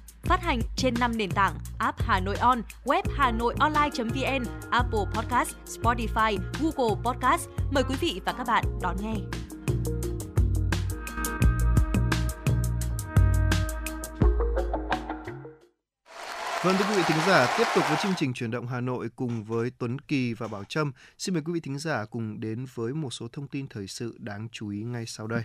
phát hành trên 5 nền tảng app Hà Nội On, web Hà Nội Online.vn, Apple Podcast, Spotify, Google Podcast. Mời quý vị và các bạn đón nghe. Vâng thưa quý vị thính giả, tiếp tục với chương trình chuyển động Hà Nội cùng với Tuấn Kỳ và Bảo Trâm. Xin mời quý vị thính giả cùng đến với một số thông tin thời sự đáng chú ý ngay sau đây.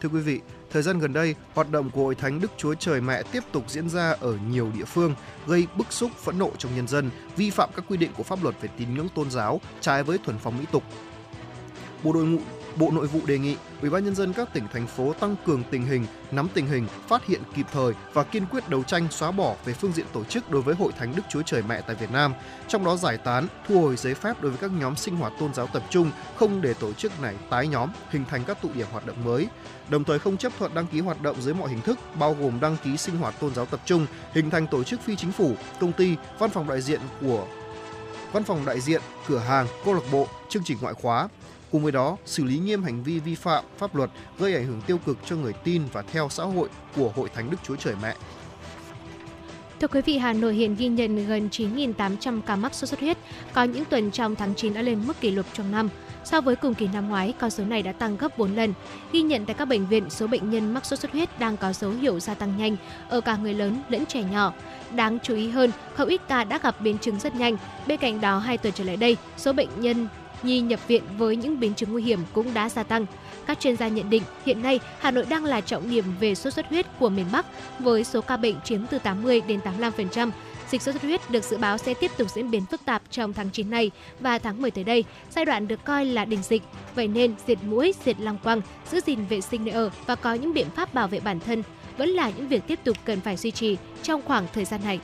Thưa quý vị, thời gian gần đây, hoạt động của Hội Thánh Đức Chúa Trời Mẹ tiếp tục diễn ra ở nhiều địa phương, gây bức xúc phẫn nộ trong nhân dân, vi phạm các quy định của pháp luật về tín ngưỡng tôn giáo, trái với thuần phong mỹ tục. Bộ đội ngũ Bộ Nội vụ đề nghị Ủy ban nhân dân các tỉnh thành phố tăng cường tình hình, nắm tình hình, phát hiện kịp thời và kiên quyết đấu tranh xóa bỏ về phương diện tổ chức đối với Hội Thánh Đức Chúa Trời Mẹ tại Việt Nam, trong đó giải tán, thu hồi giấy phép đối với các nhóm sinh hoạt tôn giáo tập trung, không để tổ chức này tái nhóm, hình thành các tụ điểm hoạt động mới. Đồng thời không chấp thuận đăng ký hoạt động dưới mọi hình thức, bao gồm đăng ký sinh hoạt tôn giáo tập trung, hình thành tổ chức phi chính phủ, công ty, văn phòng đại diện của văn phòng đại diện, cửa hàng, câu lạc bộ, chương trình ngoại khóa, Cùng với đó, xử lý nghiêm hành vi vi phạm pháp luật gây ảnh hưởng tiêu cực cho người tin và theo xã hội của Hội Thánh Đức Chúa Trời Mẹ. Thưa quý vị, Hà Nội hiện ghi nhận gần 9.800 ca mắc sốt xuất huyết, có những tuần trong tháng 9 đã lên mức kỷ lục trong năm. So với cùng kỳ năm ngoái, con số này đã tăng gấp 4 lần. Ghi nhận tại các bệnh viện, số bệnh nhân mắc sốt xuất huyết đang có dấu hiệu gia tăng nhanh ở cả người lớn lẫn trẻ nhỏ. Đáng chú ý hơn, không ít ca đã gặp biến chứng rất nhanh. Bên cạnh đó, hai tuần trở lại đây, số bệnh nhân nhi nhập viện với những biến chứng nguy hiểm cũng đã gia tăng. Các chuyên gia nhận định hiện nay Hà Nội đang là trọng điểm về sốt xuất huyết của miền Bắc với số ca bệnh chiếm từ 80 đến 85%. Dịch sốt xuất huyết được dự báo sẽ tiếp tục diễn biến phức tạp trong tháng 9 này và tháng 10 tới đây, giai đoạn được coi là đỉnh dịch. Vậy nên diệt mũi, diệt lăng quăng, giữ gìn vệ sinh nơi ở và có những biện pháp bảo vệ bản thân vẫn là những việc tiếp tục cần phải duy trì trong khoảng thời gian này.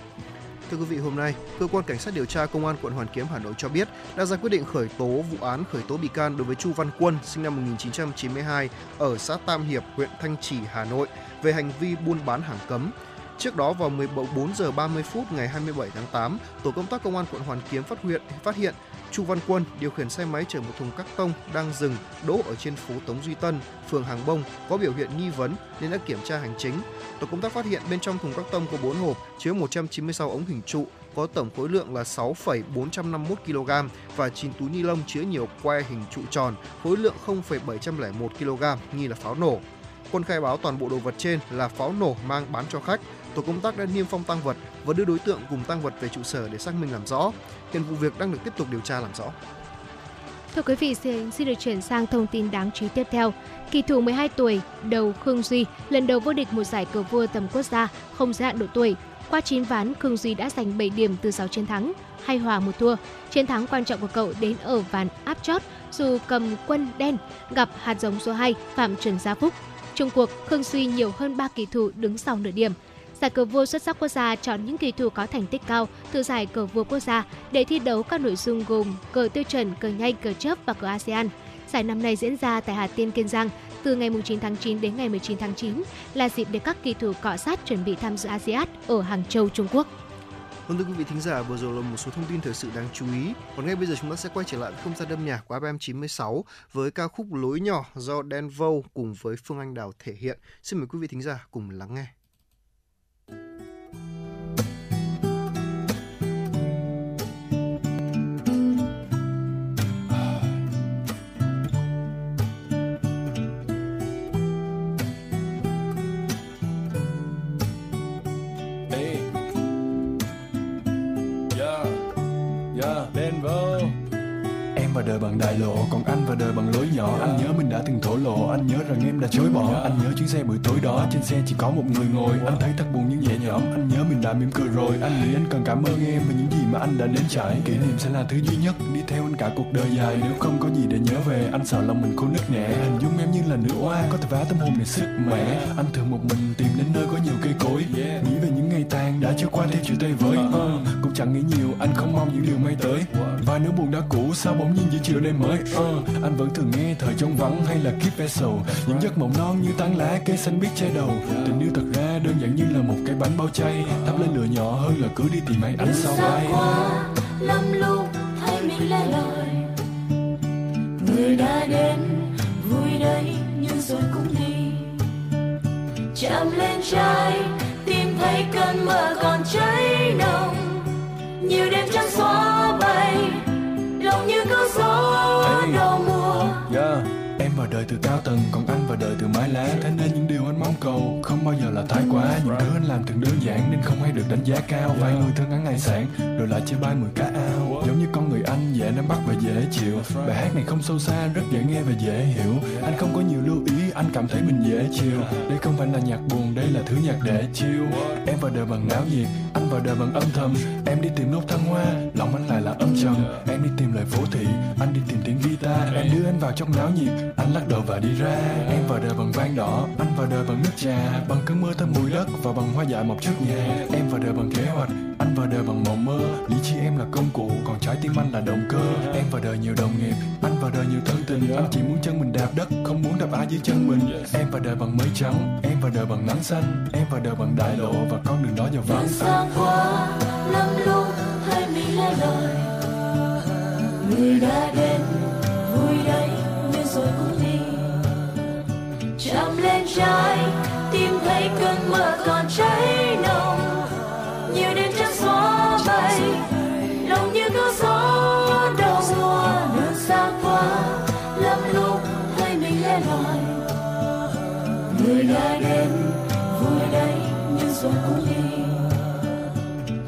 Thưa quý vị, hôm nay, cơ quan cảnh sát điều tra công an quận Hoàn Kiếm Hà Nội cho biết đã ra quyết định khởi tố vụ án khởi tố bị can đối với Chu Văn Quân, sinh năm 1992 ở xã Tam Hiệp, huyện Thanh Trì, Hà Nội về hành vi buôn bán hàng cấm. Trước đó vào 14 giờ 30 phút ngày 27 tháng 8, tổ công tác công an quận Hoàn Kiếm phát hiện phát hiện Chu Văn Quân điều khiển xe máy chở một thùng các tông đang dừng đỗ ở trên phố Tống Duy Tân, phường Hàng Bông có biểu hiện nghi vấn nên đã kiểm tra hành chính. Tổ công tác phát hiện bên trong thùng các tông có 4 hộp chứa 196 ống hình trụ có tổng khối lượng là 6,451 kg và 9 túi ni lông chứa nhiều que hình trụ tròn, khối lượng 0,701 kg nghi là pháo nổ. Quân khai báo toàn bộ đồ vật trên là pháo nổ mang bán cho khách. Tổ công tác đã niêm phong tăng vật và đưa đối tượng cùng tăng vật về trụ sở để xác minh làm rõ. Hiện vụ việc đang được tiếp tục điều tra làm rõ. Thưa quý vị, xin, xin được chuyển sang thông tin đáng chú ý tiếp theo. Kỳ thủ 12 tuổi, đầu Khương Duy, lần đầu vô địch một giải cờ vua tầm quốc gia, không giới hạn độ tuổi. Qua 9 ván, Khương Duy đã giành 7 điểm từ 6 chiến thắng, hay hòa một thua. Chiến thắng quan trọng của cậu đến ở ván áp chót dù cầm quân đen gặp hạt giống số 2 Phạm Trần Gia Phúc. Trung cuộc, Khương Duy nhiều hơn 3 kỳ thủ đứng sau nửa điểm. Giải cờ vua xuất sắc quốc gia chọn những kỳ thủ có thành tích cao từ giải cờ vua quốc gia để thi đấu các nội dung gồm cờ tiêu chuẩn, cờ nhanh, cờ chớp và cờ ASEAN. Giải năm nay diễn ra tại Hà Tiên, Kiên Giang từ ngày 9 tháng 9 đến ngày 19 tháng 9 là dịp để các kỳ thủ cọ sát chuẩn bị tham dự ASEAN ở Hàng Châu, Trung Quốc. Vâng thưa quý vị thính giả, vừa rồi là một số thông tin thời sự đáng chú ý. Còn ngay bây giờ chúng ta sẽ quay trở lại không gian âm nhạc của FM 96 với ca khúc Lối nhỏ do Dan Vâu cùng với Phương Anh Đào thể hiện. Xin mời quý vị thính giả cùng lắng nghe. Và đời bằng đại lộ. Còn anh và đời bằng lối nhỏ. Anh nhớ mình đã từng thổ lộ. Anh nhớ rằng em đã chối bỏ. Anh nhớ chuyến xe buổi tối đó. Trên xe chỉ có một người ngồi. Anh thấy thật buồn nhưng nhẹ nhõm. Anh nhớ mình đã mỉm cười rồi. Anh nghĩ anh cần cảm ơn em Về những gì mà anh đã nếm trải. Kỷ niệm sẽ là thứ duy nhất. Đi theo anh cả cuộc đời dài. Nếu không có gì để nhớ về, Anh sợ lòng mình khô nứt nẻ. Hình dung em như là nữ oa, Có thể vá tâm hồn này sức mẻ. Anh thường một mình tìm đến nơi có nhiều cây cối. Nghĩ về những ngày tàn đã trôi qua theo chiều tây với Ờ, Cũng chẳng nghĩ nhiều Anh không mong những điều may tới. Và nếu buồn đã cũ Sao bỗng nhiên giữa chiều nay mới? Ờ, Anh vẫn thường nghe thời trống vắng hay là Keep Vessel Những giấc mộng non như tán lá cây xanh biết che đầu. Tình yêu thật ra đơn giản như là một cái bánh bao chay. Thắp lên lửa nhỏ hơn là cứ đi tìm ai ánh sao bay lắm lúc thấy mình lẻ loi. Người đã đến vui đấy nhưng rồi cũng đi. Chạm lên trái tìm thấy cơn mơ còn cháy nồng. Nhiều đêm trắng xóa bay lòng như cơn gió đầu mùa. Yeah. Em vào đời từ cao tầng Còn anh vào đời từ mái lá. Thế nên những điều anh mong cầu Không bao giờ là thái quá. Những thứ anh làm thường đơn giản Nên không hay được đánh giá cao. Vài người thương ngắn ngày sáng Rồi lại chơi bay mười cá ao. Giống như con người anh Dễ nắm bắt và dễ chịu. Bài hát này không sâu xa Rất dễ nghe và dễ hiểu. Anh không có nhiều lưu ý anh cảm thấy mình dễ chịu. Đây không phải là nhạc buồn, Đây là thứ nhạc để chill. Em vào đời bằng náo nhiệt, Anh vào đời bằng âm thầm. Em đi tìm nốt thăng hoa, Lòng anh lại là âm trầm. Em đi tìm lời phố thị, Anh đi tìm tiếng guitar. Em đưa anh vào trong náo nhiệt, Anh lắc đầu và đi ra. Em vào đời bằng vang đỏ, Anh vào đời bằng nước trà. Bằng cơn mưa thơm mùi đất Và bằng hoa dại mọc trước nhà. Em vào đời bằng kế hoạch, Anh vào đời bằng mộng mơ. Lý trí em là công cụ, Còn trái tim anh là động cơ. Em vào đời nhiều đồng nghiệp, Anh vào đời nhiều thân tình. Anh chỉ muốn chân mình đạp đất, Không muốn đạp ai dưới chân mình Em và đời bằng mây trắng. Em và đời bằng nắng xanh. Em và đời bằng đại lộ. Và con đường đó giờ vắng. Xa quá, lắm lúc thấy mình lẻ loi người đã đến, vui đấy, nhưng rồi cũng đi. Chạm lên trái tim thấy cơn mơ còn cháy nồng.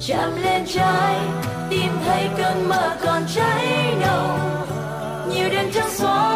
Chạm lên trái tim thấy cơn mơ còn cháy nồng. Nhiều đêm trắng xóa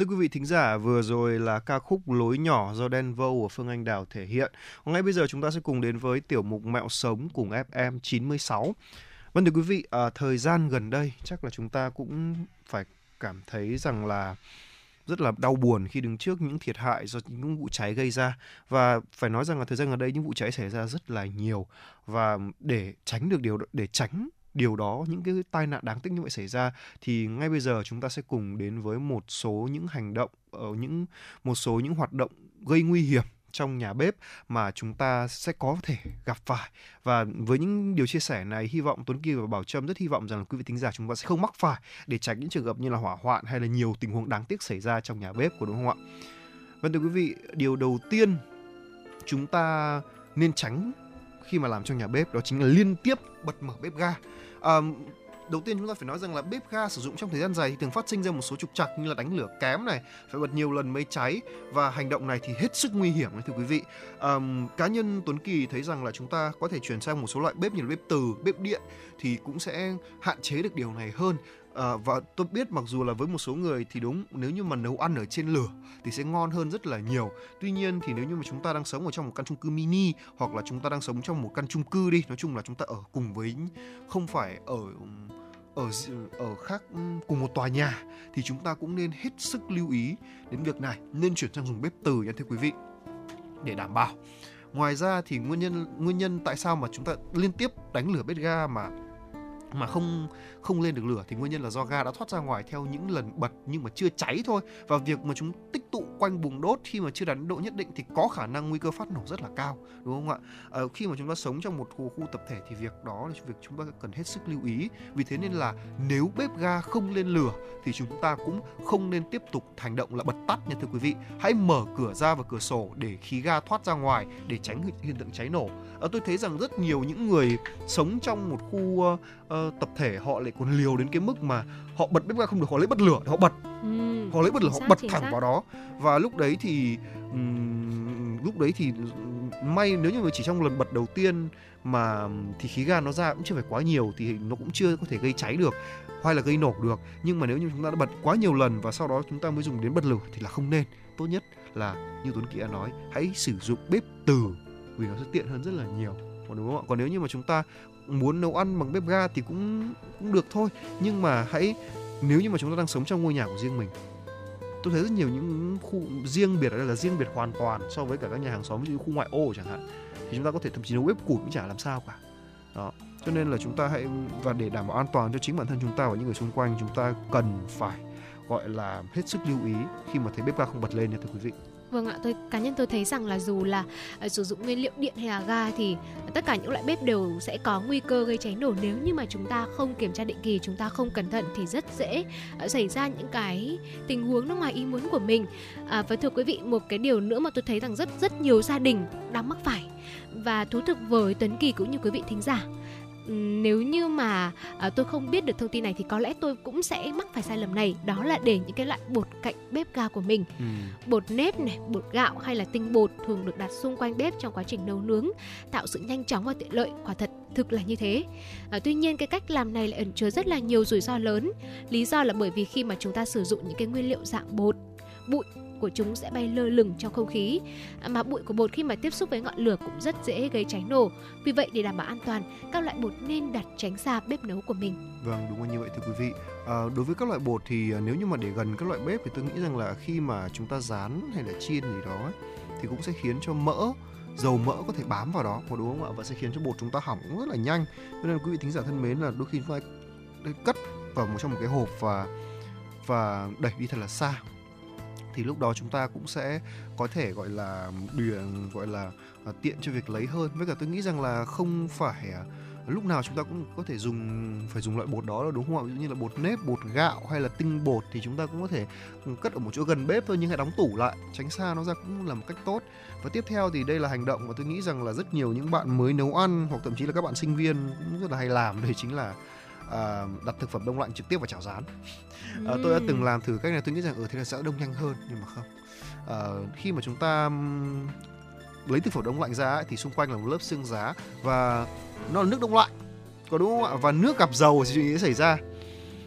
thưa quý vị thính giả, vừa rồi là ca khúc Lối nhỏ do Đen Vâu của Phương Anh Đào thể hiện. Ngay bây giờ chúng ta sẽ cùng đến với tiểu mục Mẹo Sống cùng FM 96. Vâng thưa quý vị, à, thời gian gần đây chắc là chúng ta cũng phải cảm thấy rằng là rất là đau buồn khi đứng trước những thiệt hại do những vụ cháy gây ra và phải nói rằng là thời gian gần đây những vụ cháy xảy ra rất là nhiều và để tránh được điều để tránh điều đó những cái tai nạn đáng tiếc như vậy xảy ra thì ngay bây giờ chúng ta sẽ cùng đến với một số những hành động ở những một số những hoạt động gây nguy hiểm trong nhà bếp mà chúng ta sẽ có thể gặp phải và với những điều chia sẻ này hy vọng Tuấn Kỳ và Bảo Trâm rất hy vọng rằng là quý vị thính giả chúng ta sẽ không mắc phải để tránh những trường hợp như là hỏa hoạn hay là nhiều tình huống đáng tiếc xảy ra trong nhà bếp của đúng không ạ? Vâng thưa quý vị, điều đầu tiên chúng ta nên tránh khi mà làm trong nhà bếp đó chính là liên tiếp bật mở bếp ga um, đầu tiên chúng ta phải nói rằng là bếp ga sử dụng trong thời gian dài thì thường phát sinh ra một số trục trặc như là đánh lửa kém này, phải bật nhiều lần mới cháy và hành động này thì hết sức nguy hiểm thưa quý vị. um, cá nhân Tuấn Kỳ thấy rằng là chúng ta có thể chuyển sang một số loại bếp như là bếp từ, bếp điện thì cũng sẽ hạn chế được điều này hơn. À, và tôi biết mặc dù là với một số người thì đúng nếu như mà nấu ăn ở trên lửa thì sẽ ngon hơn rất là nhiều. Tuy nhiên thì nếu như mà chúng ta đang sống ở trong một căn chung cư mini hoặc là chúng ta đang sống trong một căn chung cư đi nói chung là chúng ta ở cùng với không phải ở ở ở khác ừ, cùng một tòa nhà thì chúng ta cũng nên hết sức lưu ý đến việc này. Nên chuyển sang dùng bếp từ nha thưa quý vị để đảm bảo. Ngoài ra thì nguyên nhân nguyên nhân tại sao mà chúng ta liên tiếp đánh lửa bếp ga mà mà không không lên được lửa thì nguyên nhân là do ga đã thoát ra ngoài theo những lần bật nhưng mà chưa cháy thôi. Và việc mà chúng tích tụ quanh bùng đốt khi mà chưa đạt đến độ nhất định thì có khả năng nguy cơ phát nổ rất là cao đúng không ạ? À, khi mà chúng ta sống trong một khu, khu tập thể thì việc đó là việc chúng ta cần hết sức lưu ý. Vì thế nên là nếu bếp ga không lên lửa thì chúng ta cũng không nên tiếp tục hành động là bật tắt nha thưa quý vị. Hãy mở cửa ra và cửa sổ để khí ga thoát ra ngoài để tránh hiện tượng cháy nổ. À, tôi thấy rằng rất nhiều những người sống trong một khu uh, uh, tập thể họ lại còn liều đến cái mức mà họ bật bếp ga không được họ lấy bật lửa họ bật. Ừ, họ lấy bật lửa họ bật thẳng xác. vào đó. Và lúc đấy thì ừm, lúc đấy thì may nếu như mà chỉ trong lần bật đầu tiên mà thì khí ga nó ra cũng chưa phải quá nhiều thì nó cũng chưa có thể gây cháy được hay là gây nổ được. Nhưng mà nếu như chúng ta đã bật quá nhiều lần và sau đó chúng ta mới dùng đến bật lửa thì là không nên. Tốt nhất là như Tuấn đã nói hãy sử dụng bếp từ vì nó sẽ tiện hơn rất là nhiều. Còn đúng không ạ? Còn nếu như mà chúng ta muốn nấu ăn bằng bếp ga thì cũng cũng được thôi. Nhưng mà hãy, nếu như mà chúng ta đang sống trong ngôi nhà của riêng mình, tôi thấy rất nhiều những khu riêng biệt ở đây là riêng biệt hoàn toàn so với cả các nhà hàng xóm, ví dụ như khu ngoại ô chẳng hạn, thì chúng ta có thể thậm chí nấu bếp củi cũng chả làm sao cả. Đó, cho nên là chúng ta hãy, và để đảm bảo an toàn cho chính bản thân chúng ta và những người xung quanh, chúng ta cần phải, gọi là, hết sức lưu ý khi mà thấy bếp ga không bật lên nha thưa quý vị. Vâng ạ, tôi cá nhân tôi thấy rằng là dù là ờ, sử dụng nguyên liệu điện hay là ga thì tất cả những loại bếp đều sẽ có nguy cơ gây cháy nổ nếu như mà chúng ta không kiểm tra định kỳ, chúng ta không cẩn thận thì rất dễ ờ, xảy ra những cái tình huống nó ngoài ý muốn của mình. À, và thưa quý vị, một cái điều nữa mà tôi thấy rằng rất rất nhiều gia đình đang mắc phải và thú thực với Tuấn Kỳ cũng như quý vị thính giả nếu như mà à, tôi không biết được thông tin này thì có lẽ tôi cũng sẽ mắc phải sai lầm này. Đó là để những cái loại bột cạnh bếp ga của mình. Bột nếp này bột gạo hay là tinh bột thường được đặt xung quanh bếp trong quá trình nấu nướng tạo sự nhanh chóng và tiện lợi. Quả thật thực là như thế. À, tuy nhiên cái cách làm này lại ẩn chứa rất là nhiều rủi ro lớn. Lý do là bởi vì khi mà chúng ta sử dụng những cái nguyên liệu dạng bột bụi của chúng sẽ bay lơ lửng trong không khí. À, mà bụi của bột khi mà tiếp xúc với ngọn lửa cũng rất dễ gây cháy nổ. Vì vậy để đảm bảo an toàn các loại bột nên đặt tránh xa bếp nấu của mình. Vâng, đúng là như vậy thưa quý vị. À, đối với các loại bột thì à, nếu như mà để gần các loại bếp thì tôi nghĩ rằng là khi mà chúng ta rán hay là chiên gì đó ấy, thì cũng sẽ khiến cho mỡ dầu mỡ có thể bám vào đó có đúng không ạ? Và sẽ khiến cho bột chúng ta hỏng rất là nhanh. Cho nên quý vị thính giả thân mến là đôi khi chúng ta cất vào một trong một cái hộp và và đẩy đi thật là xa thì lúc đó chúng ta cũng sẽ có thể gọi là điền gọi là à, tiện cho việc lấy hơn. Với cả tôi nghĩ rằng là không phải à, lúc nào chúng ta cũng có thể dùng phải dùng loại bột đó là đúng không ạ? Ví dụ như là bột nếp bột gạo hay là tinh bột thì chúng ta cũng có thể ừ, cất ở một chỗ gần bếp thôi nhưng hãy đóng tủ lại tránh xa nó ra cũng là một cách tốt. Và tiếp theo thì đây là hành động mà tôi nghĩ rằng là rất nhiều những bạn mới nấu ăn hoặc thậm chí là các bạn sinh viên cũng rất là hay làm đây chính là à, đặt thực phẩm đông lạnh trực tiếp vào chảo rán. À, tôi đã từng làm thử cách này tôi nghĩ rằng ở thế là sẽ đông nhanh hơn nhưng mà không. À, khi mà chúng ta lấy thực phẩm đông lạnh ra ấy, thì xung quanh là một lớp xương giá và nó là nước đông lạnh có đúng không ạ? Và nước gặp dầu thì chuyện gì sẽ xảy ra?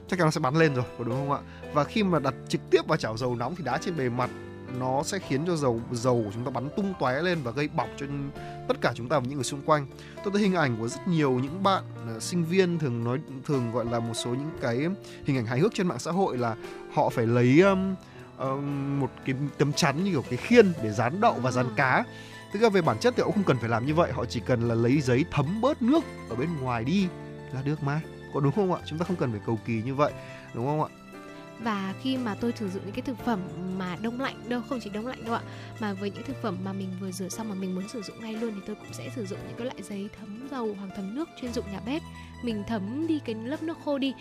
Chắc chắn nó sẽ bắn lên rồi có đúng không ạ? Và khi mà đặt trực tiếp vào chảo dầu nóng thì đá trên bề mặt nó sẽ khiến cho dầu dầu của chúng ta bắn tung tóe lên và gây bỏng cho tất cả chúng ta và những người xung quanh tôi thấy hình ảnh của rất nhiều những bạn ờ, sinh viên thường nói thường gọi là một số những cái hình ảnh hài hước trên mạng xã hội là họ phải lấy um, um, một cái tấm chắn như kiểu cái khiên để dán đậu và dán cá Thực ra về bản chất thì cũng không cần phải làm như vậy Họ chỉ cần là lấy giấy thấm bớt nước ở bên ngoài đi là được mà Có đúng không ạ? Chúng ta không cần phải cầu kỳ như vậy Đúng không ạ? Và khi mà tôi sử dụng những cái thực phẩm mà đông lạnh đâu, không chỉ đông lạnh đâu ạ, mà với những thực phẩm mà mình vừa rửa xong mà mình muốn sử dụng ngay luôn thì tôi cũng sẽ sử dụng những cái loại giấy thấm dầu hoặc thấm nước chuyên dụng nhà bếp. Mình thấm đi cái lớp nước khô đi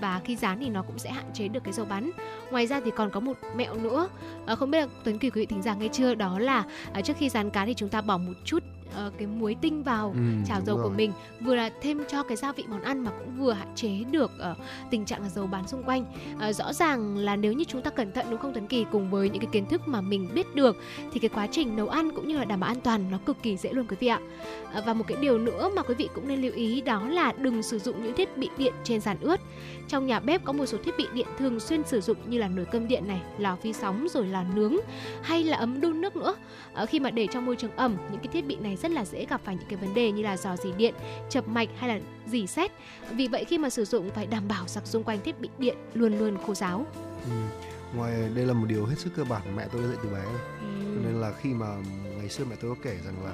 và khi dán thì nó cũng sẽ hạn chế được cái dầu bắn. Ngoài ra thì còn có một mẹo nữa. À, không biết là tuấn kỳ quý vị thính giả nghe chưa? Đó là à, trước khi dán cá thì chúng ta bỏ một chút ờ, cái muối tinh vào Ừ, chảo dầu của rồi. mình vừa là thêm cho cái gia vị món ăn mà cũng vừa hạn chế được ờ, tình trạng là dầu bắn xung quanh. Ờ, rõ ràng là nếu như chúng ta cẩn thận đúng không Tuấn Kỳ? Cùng với những cái kiến thức mà mình biết được thì cái quá trình nấu ăn cũng như là đảm bảo an toàn nó cực kỳ dễ luôn quý vị ạ. Ờ, và một cái điều nữa mà quý vị cũng nên lưu ý đó là đừng sử dụng những thiết bị điện trên sàn ướt trong nhà bếp có một số thiết bị điện thường xuyên sử dụng như là nồi cơm điện này lò vi sóng rồi là nướng hay là ấm đun nước nữa. Ờ, khi mà để trong môi trường ẩm những cái thiết bị này rất là dễ gặp phải những cái vấn đề như là dò dỉ điện chập mạch hay là dỉ sét. Vì vậy khi mà sử dụng phải đảm bảo giặc xung quanh thiết bị điện luôn luôn khô ráo. Ừ. Ngoài đây là một điều hết sức cơ bản mẹ tôi đã dạy từ bé rồi. Cho nên là khi mà ngày xưa mẹ tôi có kể rằng là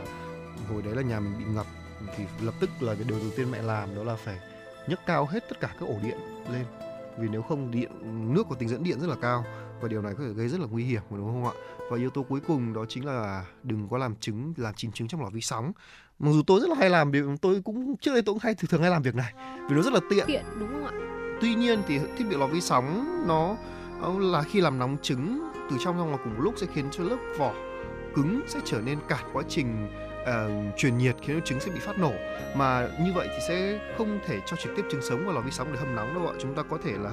hồi đấy là nhà mình bị ngập thì lập tức là cái điều đầu tiên mẹ làm đó là phải nhấc cao hết tất cả các ổ điện lên. Vì nếu không điện nước có tính dẫn điện rất là cao và điều này có thể gây rất là nguy hiểm đúng không ạ? Và yếu tố cuối cùng đó chính là đừng có làm trứng làm chín trứng trong lò vi sóng. Mặc dù tôi rất là hay làm việc tôi cũng trước đây tôi cũng hay thường thường hay làm việc này vì nó rất là tiện. Tiện đúng không ạ? Tuy nhiên thì thiết bị lò vi sóng nó nó là khi làm nóng trứng từ trong ra ngoài cùng một lúc sẽ khiến cho lớp vỏ cứng sẽ trở nên cản quá trình ờ, truyền nhiệt khiến trứng sẽ bị phát nổ. Mà như vậy thì sẽ không thể cho trực tiếp trứng sống vào lò vi sóng để hâm nóng đâu ạ. Chúng ta có thể là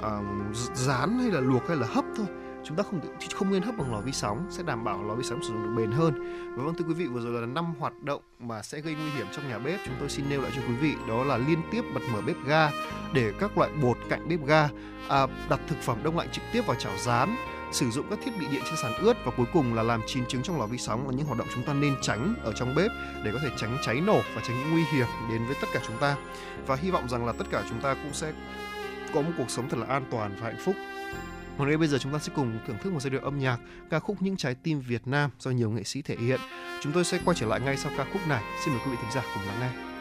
ờ, uh, rán hay là luộc hay là hấp thôi. Chúng ta không không nên hấp bằng lò vi sóng sẽ đảm bảo lò vi sóng sử dụng được bền hơn. Và vâng thưa quý vị vừa rồi là năm hoạt động mà sẽ gây nguy hiểm trong nhà bếp. Chúng tôi xin nêu lại cho quý vị đó là liên tiếp bật mở bếp ga để các loại bột cạnh bếp ga à, đặt thực phẩm đông lạnh trực tiếp vào chảo rán sử dụng các thiết bị điện trên sàn ướt và cuối cùng là làm chín trứng trong lò vi sóng là những hoạt động chúng ta nên tránh ở trong bếp để có thể tránh cháy nổ và tránh những nguy hiểm đến với tất cả chúng ta và hy vọng rằng là tất cả chúng ta cũng sẽ có một cuộc sống thật là an toàn và hạnh phúc còn ngay bây giờ chúng ta sẽ cùng thưởng thức một giai điệu âm nhạc, ca khúc Những trái tim Việt Nam do nhiều nghệ sĩ thể hiện. Chúng tôi sẽ quay trở lại ngay sau ca khúc này. Xin mời quý vị thính giả cùng lắng nghe.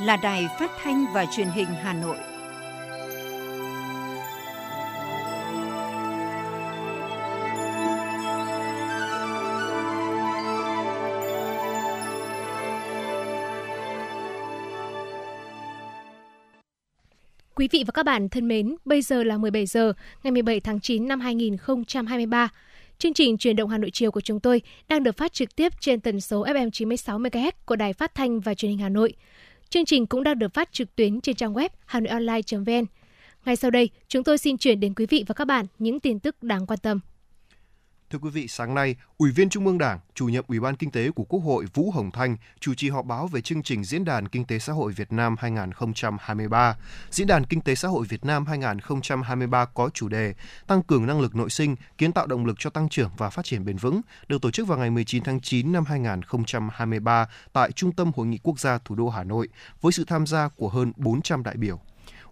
Là Đài Phát thanh và Truyền hình Hà Nội. Quý vị và các bạn thân mến, bây giờ là 17 giờ ngày 17 tháng 9 năm 2023. Chương trình truyền động Hà Nội chiều của chúng tôi đang được phát trực tiếp trên tần số FM 96 MHz của Đài Phát thanh và Truyền hình Hà Nội. Chương trình cũng đang được phát trực tuyến trên trang web hanoionline.vn. Ngay sau đây, chúng tôi xin chuyển đến quý vị và các bạn những tin tức đáng quan tâm. Thưa quý vị, sáng nay, Ủy viên Trung ương Đảng, Chủ nhiệm Ủy ban Kinh tế của Quốc hội Vũ Hồng Thanh chủ trì họp báo về chương trình Diễn đàn Kinh tế Xã hội Việt Nam 2023. Diễn đàn Kinh tế Xã hội Việt Nam 2023 có chủ đề Tăng cường năng lực nội sinh, kiến tạo động lực cho tăng trưởng và phát triển bền vững, được tổ chức vào ngày 19 tháng 9 năm 2023 tại Trung tâm Hội nghị Quốc gia thủ đô Hà Nội với sự tham gia của hơn 400 đại biểu.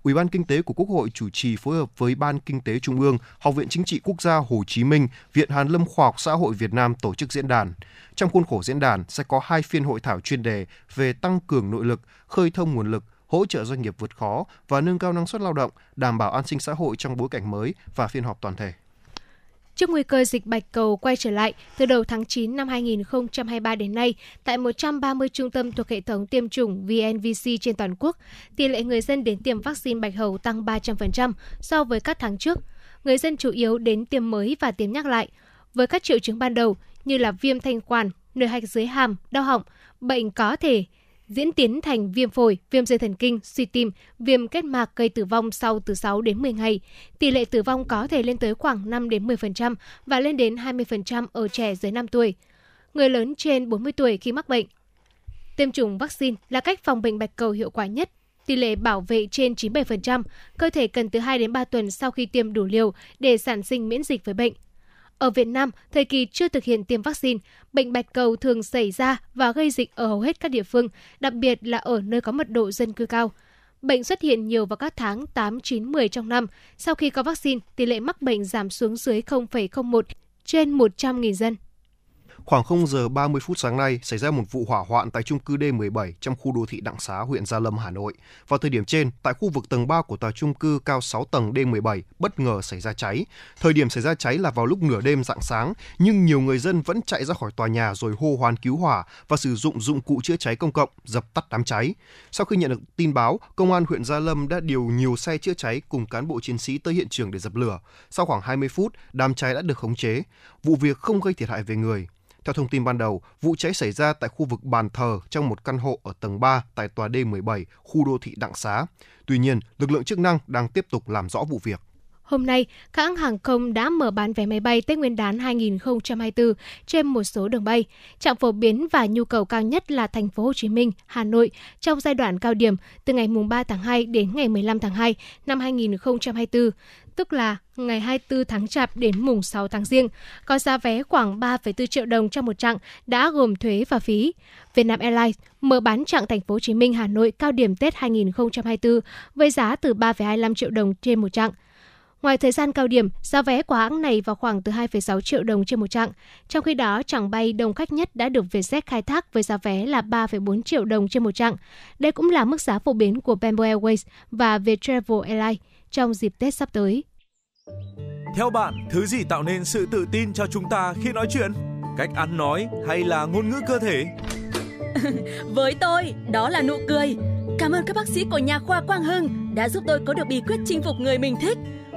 Ủy ban Kinh tế của Quốc hội chủ trì phối hợp với Ban Kinh tế Trung ương, Học viện Chính trị Quốc gia Hồ Chí Minh, Viện Hàn lâm Khoa học Xã hội Việt Nam tổ chức diễn đàn. Trong khuôn khổ diễn đàn sẽ có hai phiên hội thảo chuyên đề về tăng cường nội lực, khơi thông nguồn lực, hỗ trợ doanh nghiệp vượt khó và nâng cao năng suất lao động, đảm bảo an sinh xã hội trong bối cảnh mới và phiên họp toàn thể. Trước nguy cơ dịch bạch cầu quay trở lại từ đầu tháng 9 năm 2023 đến nay, tại 130 trung tâm thuộc hệ thống tiêm chủng VNVC trên toàn quốc, tỷ lệ người dân đến tiêm vaccine bạch hầu tăng 300% so với các tháng trước. Người dân chủ yếu đến tiêm mới và tiêm nhắc lại. Với các triệu chứng ban đầu như là viêm thanh quản, nơi hạch dưới hàm, đau họng, bệnh có thể diễn tiến thành viêm phổi, viêm dây thần kinh, suy tim, viêm kết mạc gây tử vong sau từ 6 đến 10 ngày. Tỷ lệ tử vong có thể lên tới khoảng 5 đến 10% và lên đến 20% ở trẻ dưới 5 tuổi. Người lớn trên 40 tuổi khi mắc bệnh. Tiêm chủng vaccine là cách phòng bệnh bạch cầu hiệu quả nhất. Tỷ lệ bảo vệ trên 97%, cơ thể cần từ 2 đến 3 tuần sau khi tiêm đủ liều để sản sinh miễn dịch với bệnh. Ở Việt Nam, thời kỳ chưa thực hiện tiêm vaccine, bệnh bạch cầu thường xảy ra và gây dịch ở hầu hết các địa phương, đặc biệt là ở nơi có mật độ dân cư cao. Bệnh xuất hiện nhiều vào các tháng 8, 9, 10 trong năm. Sau khi có vaccine, tỷ lệ mắc bệnh giảm xuống dưới 0,01 trên 100.000 dân. Khoảng 0 giờ 30 phút sáng nay xảy ra một vụ hỏa hoạn tại chung cư D17 trong khu đô thị Đặng Xá, huyện Gia Lâm, Hà Nội. Vào thời điểm trên, tại khu vực tầng 3 của tòa chung cư cao 6 tầng D17 bất ngờ xảy ra cháy. Thời điểm xảy ra cháy là vào lúc nửa đêm rạng sáng, nhưng nhiều người dân vẫn chạy ra khỏi tòa nhà rồi hô hoán cứu hỏa và sử dụng dụng cụ chữa cháy công cộng dập tắt đám cháy. Sau khi nhận được tin báo, công an huyện Gia Lâm đã điều nhiều xe chữa cháy cùng cán bộ chiến sĩ tới hiện trường để dập lửa. Sau khoảng 20 phút, đám cháy đã được khống chế. Vụ việc không gây thiệt hại về người. Theo thông tin ban đầu, vụ cháy xảy ra tại khu vực bàn thờ trong một căn hộ ở tầng 3 tại tòa D17, khu đô thị Đặng Xá. Tuy nhiên, lực lượng chức năng đang tiếp tục làm rõ vụ việc. Hôm nay, các hãng hàng không đã mở bán vé máy bay Tết Nguyên đán 2024 trên một số đường bay. Trạng phổ biến và nhu cầu cao nhất là thành phố Hồ Chí Minh, Hà Nội trong giai đoạn cao điểm từ ngày mùng 3 tháng 2 đến ngày 15 tháng 2 năm 2024, tức là ngày 24 tháng Chạp đến mùng 6 tháng Giêng, có giá vé khoảng 3,4 triệu đồng cho một chặng đã gồm thuế và phí. Vietnam Airlines mở bán chặng thành phố Hồ Chí Minh Hà Nội cao điểm Tết 2024 với giá từ 3,25 triệu đồng trên một chặng. Ngoài thời gian cao điểm, giá vé của hãng này vào khoảng từ 2,6 triệu đồng trên một chặng. Trong khi đó, chặng bay đông khách nhất đã được Vietjet khai thác với giá vé là 3,4 triệu đồng trên một chặng. Đây cũng là mức giá phổ biến của Bamboo Airways và Viettravel Airlines trong dịp Tết sắp tới. Theo bạn, thứ gì tạo nên sự tự tin cho chúng ta khi nói chuyện? Cách ăn nói hay là ngôn ngữ cơ thể? Với tôi, đó là nụ cười. Cảm ơn các bác sĩ của nhà khoa Quang Hưng đã giúp tôi có được bí quyết chinh phục người mình thích.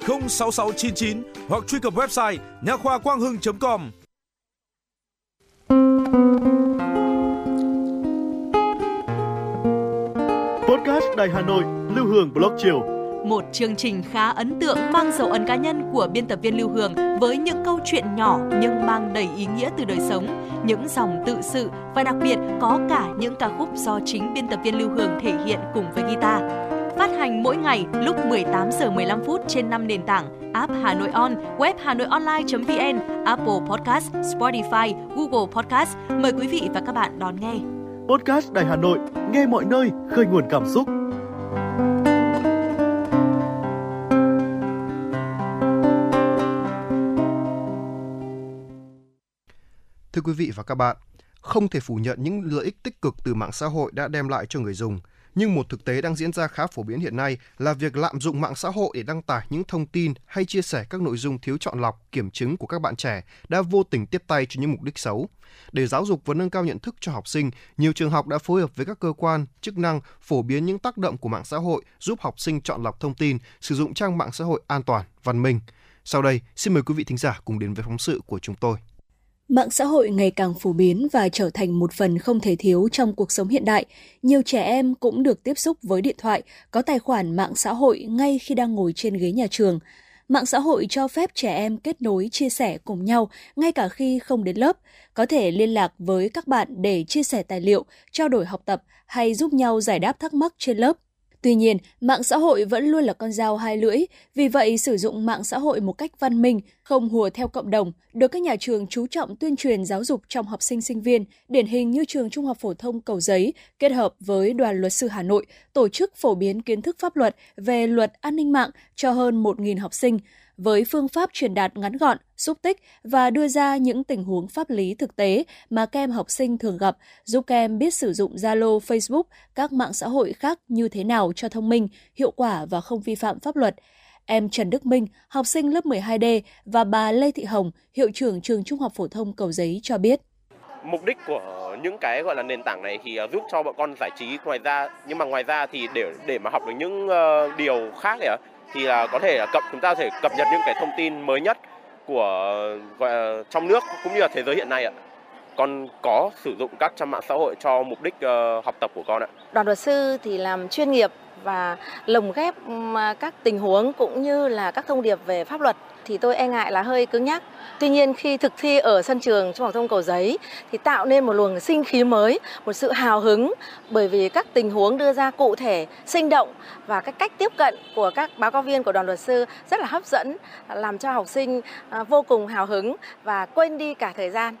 06699 hoặc truy cập website nha khoa quang hưng.com. Podcast Đài Hà Nội, Lưu Hương Blog Chiều. Một chương trình khá ấn tượng mang dấu ấn cá nhân của biên tập viên Lưu Hương với những câu chuyện nhỏ nhưng mang đầy ý nghĩa từ đời sống, những dòng tự sự và đặc biệt có cả những ca khúc do chính biên tập viên Lưu Hương thể hiện cùng với guitar. Phát hành mỗi ngày lúc 18 giờ 15 phút trên 5 nền tảng app Hà Nội On, web Hà Nội Online.vn, Apple Podcast, Spotify, Google Podcast. Mời quý vị và các bạn đón nghe. Podcast Đài Hà Nội, nghe mọi nơi, khơi nguồn cảm xúc. Thưa quý vị và các bạn, không thể phủ nhận những lợi ích tích cực từ mạng xã hội đã đem lại cho người dùng. Nhưng một thực tế đang diễn ra khá phổ biến hiện nay là việc lạm dụng mạng xã hội để đăng tải những thông tin hay chia sẻ các nội dung thiếu chọn lọc, kiểm chứng của các bạn trẻ đã vô tình tiếp tay cho những mục đích xấu. Để giáo dục và nâng cao nhận thức cho học sinh, nhiều trường học đã phối hợp với các cơ quan, chức năng phổ biến những tác động của mạng xã hội giúp học sinh chọn lọc thông tin, sử dụng trang mạng xã hội an toàn, văn minh. Sau đây, xin mời quý vị thính giả cùng đến với phóng sự của chúng tôi. Mạng xã hội ngày càng phổ biến và trở thành một phần không thể thiếu trong cuộc sống hiện đại. Nhiều trẻ em cũng được tiếp xúc với điện thoại, có tài khoản mạng xã hội ngay khi đang ngồi trên ghế nhà trường. Mạng xã hội cho phép trẻ em kết nối, chia sẻ cùng nhau ngay cả khi không đến lớp, có thể liên lạc với các bạn để chia sẻ tài liệu, trao đổi học tập hay giúp nhau giải đáp thắc mắc trên lớp. Tuy nhiên, mạng xã hội vẫn luôn là con dao hai lưỡi, vì vậy sử dụng mạng xã hội một cách văn minh, không hùa theo cộng đồng, được các nhà trường chú trọng tuyên truyền giáo dục trong học sinh sinh viên, điển hình như trường Trung học phổ thông Cầu Giấy kết hợp với Đoàn luật sư Hà Nội tổ chức phổ biến kiến thức pháp luật về luật an ninh mạng cho hơn 1.000 học sinh với phương pháp truyền đạt ngắn gọn, xúc tích và đưa ra những tình huống pháp lý thực tế mà các em học sinh thường gặp, giúp các em biết sử dụng Zalo, Facebook, các mạng xã hội khác như thế nào cho thông minh, hiệu quả và không vi phạm pháp luật. Em Trần Đức Minh, học sinh lớp 12D và bà Lê Thị Hồng, hiệu trưởng trường Trung học phổ thông Cầu Giấy cho biết. Mục đích của những cái gọi là nền tảng này thì à, giúp cho bọn con giải trí ngoài ra nhưng mà ngoài ra thì để để mà học được những uh, điều khác ấy, thì là có thể cập chúng ta có thể cập nhật những cái thông tin mới nhất của gọi là, trong nước cũng như là thế giới hiện nay ạ. Con có sử dụng các trang mạng xã hội cho mục đích uh, học tập của con ạ. Đoàn luật sư thì làm chuyên nghiệp và lồng ghép các tình huống cũng như là các thông điệp về pháp luật thì tôi e ngại là hơi cứng nhắc. Tuy nhiên khi thực thi ở sân trường Trung học thông Cầu Giấy thì tạo nên một luồng sinh khí mới, một sự hào hứng bởi vì các tình huống đưa ra cụ thể, sinh động và cái cách tiếp cận của các báo cáo viên của đoàn luật sư rất là hấp dẫn, làm cho học sinh à, vô cùng hào hứng và quên đi cả thời gian.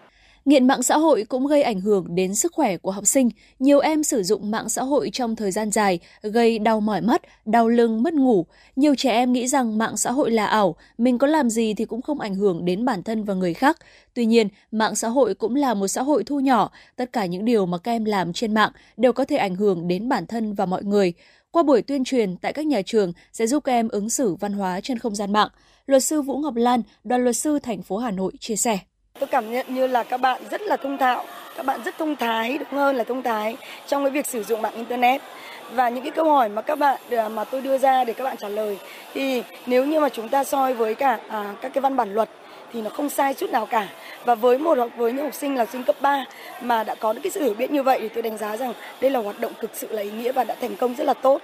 Nghiện mạng xã hội cũng gây ảnh hưởng đến sức khỏe của học sinh. Nhiều em sử dụng mạng xã hội trong thời gian dài, gây đau mỏi mắt, đau lưng, mất ngủ. Nhiều trẻ em nghĩ rằng mạng xã hội là ảo, mình có làm gì thì cũng không ảnh hưởng đến bản thân và người khác. Tuy nhiên, mạng xã hội cũng là một xã hội thu nhỏ. Tất cả những điều mà các em làm trên mạng đều có thể ảnh hưởng đến bản thân và mọi người. Qua buổi tuyên truyền tại các nhà trường sẽ giúp các em ứng xử văn hóa trên không gian mạng. Luật sư Vũ Ngọc Lan, đoàn luật sư thành phố Hà Nội chia sẻ. Tôi cảm nhận như là các bạn rất là thông thạo, các bạn rất thông thái, đúng hơn là thông thái trong cái việc sử dụng mạng Internet. Và những cái câu hỏi mà các bạn à, mà tôi đưa ra để các bạn trả lời thì nếu như mà chúng ta soi với cả à, các cái văn bản luật thì nó không sai chút nào cả. Và với một học với những học sinh là sinh cấp 3 mà đã có những cái sự hiểu biết như vậy thì tôi đánh giá rằng đây là hoạt động cực sự là ý nghĩa và đã thành công rất là tốt.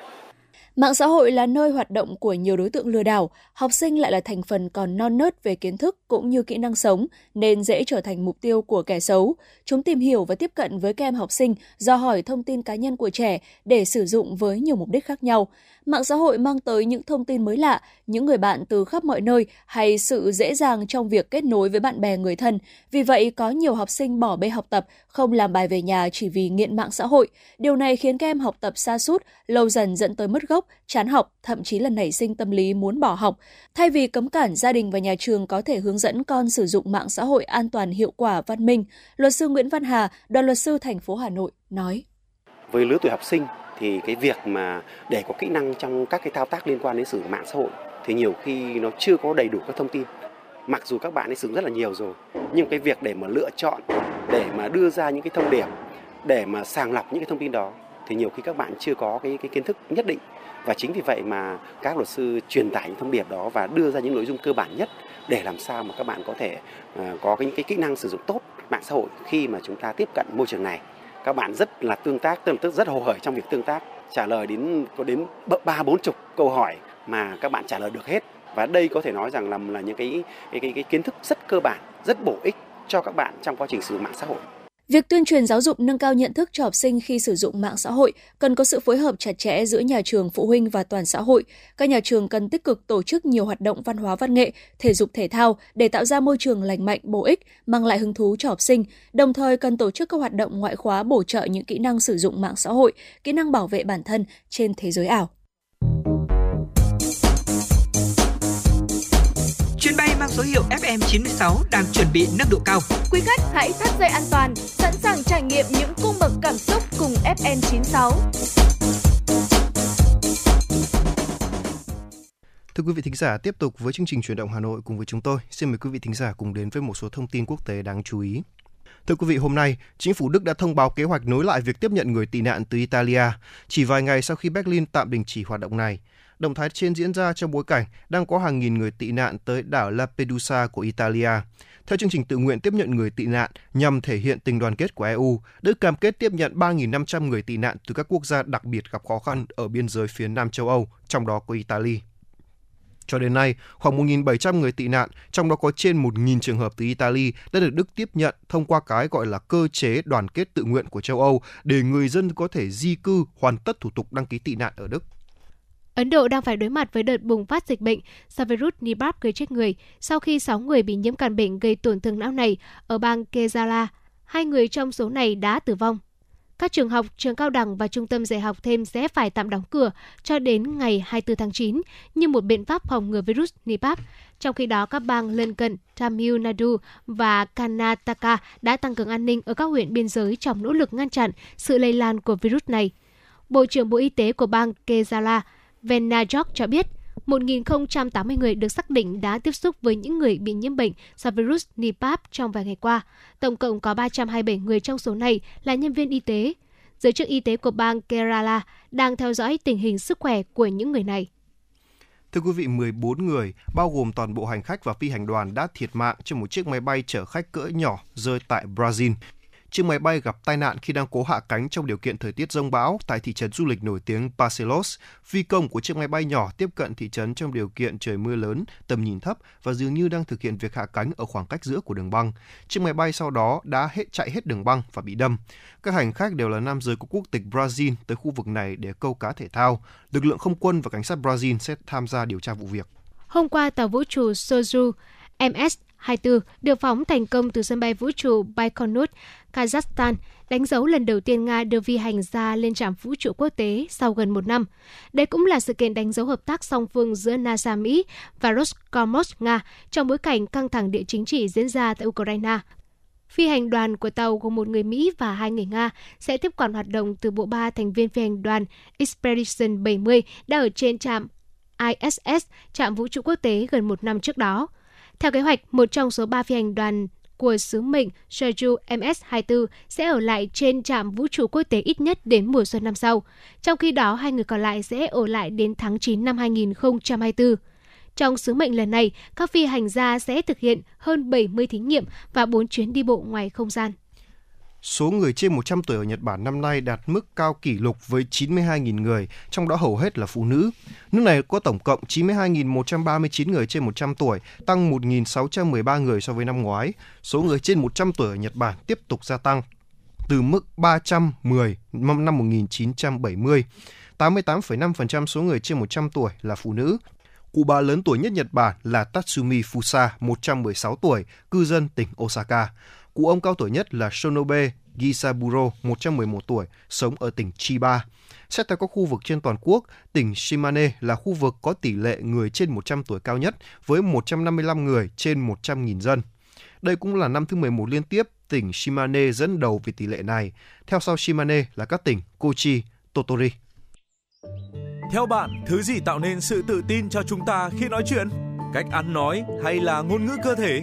Mạng xã hội là nơi hoạt động của nhiều đối tượng lừa đảo, học sinh lại là thành phần còn non nớt về kiến thức cũng như kỹ năng sống, nên dễ trở thành mục tiêu của kẻ xấu. Chúng tìm hiểu và tiếp cận với các em học sinh, do hỏi thông tin cá nhân của trẻ để sử dụng với nhiều mục đích khác nhau. Mạng xã hội mang tới những thông tin mới lạ, những người bạn từ khắp mọi nơi hay sự dễ dàng trong việc kết nối với bạn bè người thân. Vì vậy, có nhiều học sinh bỏ bê học tập, không làm bài về nhà chỉ vì nghiện mạng xã hội. Điều này khiến các em học tập xa sút lâu dần dẫn tới mất gốc, chán học, thậm chí là nảy sinh tâm lý muốn bỏ học. Thay vì cấm cản gia đình và nhà trường có thể hướng dẫn con sử dụng mạng xã hội an toàn hiệu quả văn minh, luật sư Nguyễn Văn Hà, đoàn luật sư thành phố Hà Nội nói: Với lứa tuổi học sinh thì cái việc mà để có kỹ năng trong các cái thao tác liên quan đến sử dụng mạng xã hội thì nhiều khi nó chưa có đầy đủ các thông tin. Mặc dù các bạn ấy sử dụng rất là nhiều rồi nhưng cái việc để mà lựa chọn để mà đưa ra những cái thông điệp để mà sàng lọc những cái thông tin đó thì nhiều khi các bạn chưa có cái cái kiến thức nhất định. Và chính vì vậy mà các luật sư truyền tải những thông điệp đó và đưa ra những nội dung cơ bản nhất để làm sao mà các bạn có thể uh, có những cái kỹ năng sử dụng tốt mạng xã hội khi mà chúng ta tiếp cận môi trường này các bạn rất là tương tác tương tức rất hồ hởi trong việc tương tác trả lời đến có đến ba bốn chục câu hỏi mà các bạn trả lời được hết. Và đây có thể nói rằng là là những cái cái, cái cái kiến thức rất cơ bản rất bổ ích cho các bạn trong quá trình sử dụng mạng xã hội. Việc tuyên truyền giáo dục nâng cao nhận thức cho học sinh khi sử dụng mạng xã hội cần có sự phối hợp chặt chẽ giữa nhà trường, phụ huynh và toàn xã hội. Các nhà trường cần tích cực tổ chức nhiều hoạt động văn hóa văn nghệ, thể dục thể thao để tạo ra môi trường lành mạnh, bổ ích, mang lại hứng thú cho học sinh. Đồng thời cần tổ chức các hoạt động ngoại khóa bổ trợ những kỹ năng sử dụng mạng xã hội, kỹ năng bảo vệ bản thân trên thế giới ảo. Số hiệu FM96 đang chuẩn bị nâng độ cao. Quý khách hãy thắt dây an toàn, sẵn sàng trải nghiệm những cung bậc cảm xúc cùng FN96. Thưa quý vị thính giả, tiếp tục với chương trình chuyển động Hà Nội cùng với chúng tôi. Xin mời quý vị thính giả cùng đến với một số thông tin quốc tế đáng chú ý. Thưa quý vị, hôm nay, chính phủ Đức đã thông báo kế hoạch nối lại việc tiếp nhận người tị nạn từ Italia, chỉ vài ngày sau khi Berlin tạm đình chỉ hoạt động này. Động thái trên diễn ra trong bối cảnh đang có hàng nghìn người tị nạn tới đảo Lampedusa của Italia. Theo chương trình tự nguyện tiếp nhận người tị nạn nhằm thể hiện tình đoàn kết của EU, Đức cam kết tiếp nhận 3.500 người tị nạn từ các quốc gia đặc biệt gặp khó khăn ở biên giới phía Nam châu Âu, trong đó có Italy. Cho đến nay, khoảng 1.700 người tị nạn, trong đó có trên 1.000 trường hợp từ Italy đã được Đức tiếp nhận thông qua cái gọi là cơ chế đoàn kết tự nguyện của châu Âu để người dân có thể di cư hoàn tất thủ tục đăng ký tị nạn ở Đức. Ấn Độ đang phải đối mặt với đợt bùng phát dịch bệnh do virus Nipah gây chết người sau khi 6 người bị nhiễm căn bệnh gây tổn thương não này ở bang Kerala. Hai người trong số này đã tử vong. Các trường học, trường cao đẳng và trung tâm dạy học thêm sẽ phải tạm đóng cửa cho đến ngày 24 tháng 9 như một biện pháp phòng ngừa virus Nipah. Trong khi đó, các bang lân cận Tamil Nadu và Karnataka đã tăng cường an ninh ở các huyện biên giới trong nỗ lực ngăn chặn sự lây lan của virus này. Bộ trưởng Bộ Y tế của bang Kerala Venajok cho biết, 1.080 người được xác định đã tiếp xúc với những người bị nhiễm bệnh do virus Nipah trong vài ngày qua. Tổng cộng có 327 người trong số này là nhân viên y tế. Giới chức y tế của bang Kerala đang theo dõi tình hình sức khỏe của những người này. Thưa quý vị, 14 người, bao gồm toàn bộ hành khách và phi hành đoàn đã thiệt mạng trong một chiếc máy bay chở khách cỡ nhỏ rơi tại Brazil chiếc máy bay gặp tai nạn khi đang cố hạ cánh trong điều kiện thời tiết rông bão tại thị trấn du lịch nổi tiếng Barcelos. Phi công của chiếc máy bay nhỏ tiếp cận thị trấn trong điều kiện trời mưa lớn, tầm nhìn thấp và dường như đang thực hiện việc hạ cánh ở khoảng cách giữa của đường băng. Chiếc máy bay sau đó đã hết chạy hết đường băng và bị đâm. Các hành khách đều là nam giới có quốc tịch Brazil tới khu vực này để câu cá thể thao. Lực lượng không quân và cảnh sát Brazil sẽ tham gia điều tra vụ việc. Hôm qua, tàu vũ trụ Soju MS 24 được phóng thành công từ sân bay vũ trụ Baikonur, Kazakhstan, đánh dấu lần đầu tiên Nga đưa phi hành gia lên trạm vũ trụ quốc tế sau gần một năm. Đây cũng là sự kiện đánh dấu hợp tác song phương giữa NASA Mỹ và Roscosmos Nga trong bối cảnh căng thẳng địa chính trị diễn ra tại Ukraine. Phi hành đoàn của tàu gồm một người Mỹ và hai người Nga sẽ tiếp quản hoạt động từ bộ ba thành viên phi hành đoàn Expedition 70 đã ở trên trạm ISS, trạm vũ trụ quốc tế gần một năm trước đó. Theo kế hoạch, một trong số ba phi hành đoàn của sứ mệnh Jeju MS-24 sẽ ở lại trên trạm vũ trụ quốc tế ít nhất đến mùa xuân năm sau. Trong khi đó, hai người còn lại sẽ ở lại đến tháng 9 năm 2024. Trong sứ mệnh lần này, các phi hành gia sẽ thực hiện hơn 70 thí nghiệm và 4 chuyến đi bộ ngoài không gian. Số người trên 100 tuổi ở Nhật Bản năm nay đạt mức cao kỷ lục với 92.000 người, trong đó hầu hết là phụ nữ. Nước này có tổng cộng 92.139 người trên 100 tuổi, tăng 1.613 người so với năm ngoái. Số người trên 100 tuổi ở Nhật Bản tiếp tục gia tăng từ mức 310 năm 1970. 88,5% số người trên 100 tuổi là phụ nữ. Cụ bà lớn tuổi nhất Nhật Bản là Tatsumi Fusa, 116 tuổi, cư dân tỉnh Osaka. Cụ ông cao tuổi nhất là Shonobe Gisaburo, 111 tuổi, sống ở tỉnh Chiba. Xét theo các khu vực trên toàn quốc, tỉnh Shimane là khu vực có tỷ lệ người trên 100 tuổi cao nhất với 155 người trên 100.000 dân. Đây cũng là năm thứ 11 liên tiếp tỉnh Shimane dẫn đầu về tỷ lệ này. Theo sau Shimane là các tỉnh Kochi, Totori. Theo bạn, thứ gì tạo nên sự tự tin cho chúng ta khi nói chuyện? Cách ăn nói hay là ngôn ngữ cơ thể?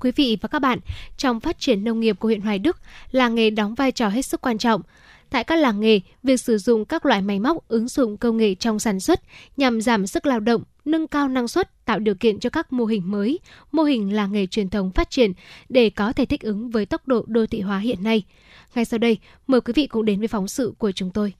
Quý vị và các bạn, trong phát triển nông nghiệp của huyện Hoài Đức, làng nghề đóng vai trò hết sức quan trọng. Tại các làng nghề, việc sử dụng các loại máy móc ứng dụng công nghệ trong sản xuất nhằm giảm sức lao động, nâng cao năng suất, tạo điều kiện cho các mô hình mới, mô hình làng nghề truyền thống phát triển để có thể thích ứng với tốc độ đô thị hóa hiện nay. Ngay sau đây, mời quý vị cùng đến với phóng sự của chúng tôi.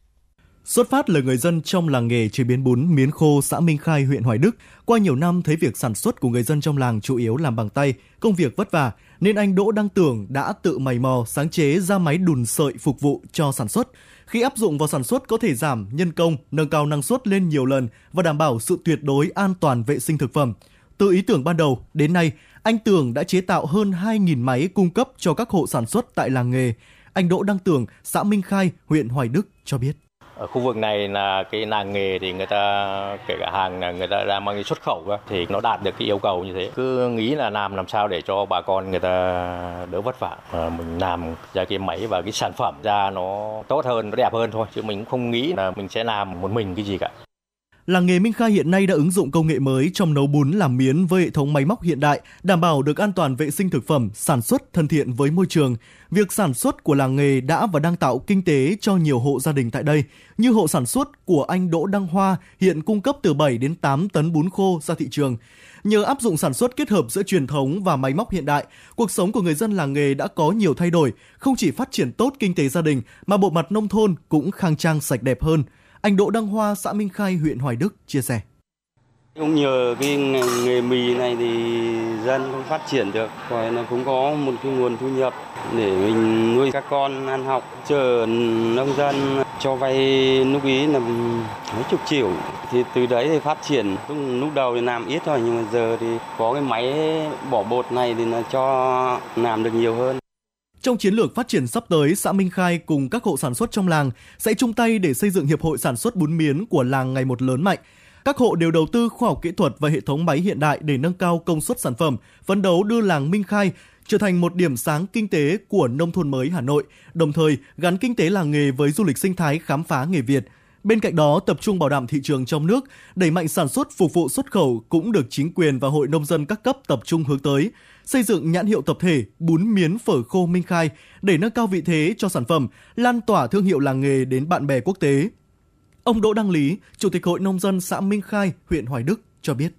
Xuất phát là người dân trong làng nghề chế biến bún miến khô xã Minh Khai, huyện Hoài Đức. Qua nhiều năm thấy việc sản xuất của người dân trong làng chủ yếu làm bằng tay, công việc vất vả, nên anh Đỗ Đăng Tưởng đã tự mày mò sáng chế ra máy đùn sợi phục vụ cho sản xuất. Khi áp dụng vào sản xuất có thể giảm nhân công, nâng cao năng suất lên nhiều lần và đảm bảo sự tuyệt đối an toàn vệ sinh thực phẩm. Từ ý tưởng ban đầu đến nay, anh Tưởng đã chế tạo hơn 2.000 máy cung cấp cho các hộ sản xuất tại làng nghề. Anh Đỗ Đăng Tưởng, xã Minh Khai, huyện Hoài Đức cho biết. Ở khu vực này là cái làng nghề thì người ta kể cả hàng là người ta đang mang đi xuất khẩu cơ, thì nó đạt được cái yêu cầu như thế. Cứ nghĩ là làm làm sao để cho bà con người ta đỡ vất vả. À, mình làm ra cái máy và cái sản phẩm ra nó tốt hơn, nó đẹp hơn thôi. Chứ mình không nghĩ là mình sẽ làm một mình cái gì cả. Làng nghề Minh Khai hiện nay đã ứng dụng công nghệ mới trong nấu bún làm miến với hệ thống máy móc hiện đại, đảm bảo được an toàn vệ sinh thực phẩm, sản xuất thân thiện với môi trường. Việc sản xuất của làng nghề đã và đang tạo kinh tế cho nhiều hộ gia đình tại đây, như hộ sản xuất của anh Đỗ Đăng Hoa hiện cung cấp từ 7 đến 8 tấn bún khô ra thị trường. Nhờ áp dụng sản xuất kết hợp giữa truyền thống và máy móc hiện đại, cuộc sống của người dân làng nghề đã có nhiều thay đổi, không chỉ phát triển tốt kinh tế gia đình mà bộ mặt nông thôn cũng khang trang sạch đẹp hơn. Anh Đỗ Đăng Hoa, xã Minh Khai, huyện Hoài Đức chia sẻ. Cũng nhờ cái nghề mì này thì dân cũng phát triển được, rồi nó cũng có một cái nguồn thu nhập để mình nuôi các con ăn học. Chờ nông dân cho vay lúc ý là mấy chục triệu, thì từ đấy thì phát triển. Lúc đầu thì làm ít thôi, nhưng mà giờ thì có cái máy bỏ bột này thì nó cho làm được nhiều hơn. Trong chiến lược phát triển sắp tới, xã Minh Khai cùng các hộ sản xuất trong làng sẽ chung tay để xây dựng hiệp hội sản xuất bún miến của làng ngày một lớn mạnh. Các hộ đều đầu tư khoa học kỹ thuật và hệ thống máy hiện đại để nâng cao công suất sản phẩm, phấn đấu đưa làng Minh Khai trở thành một điểm sáng kinh tế của nông thôn mới Hà Nội, đồng thời gắn kinh tế làng nghề với du lịch sinh thái khám phá nghề Việt. Bên cạnh đó, tập trung bảo đảm thị trường trong nước, đẩy mạnh sản xuất phục vụ xuất khẩu cũng được chính quyền và hội nông dân các cấp tập trung hướng tới xây dựng nhãn hiệu tập thể bún miến phở khô Minh Khai để nâng cao vị thế cho sản phẩm, lan tỏa thương hiệu làng nghề đến bạn bè quốc tế. Ông Đỗ Đăng Lý, Chủ tịch Hội Nông dân xã Minh Khai, huyện Hoài Đức cho biết.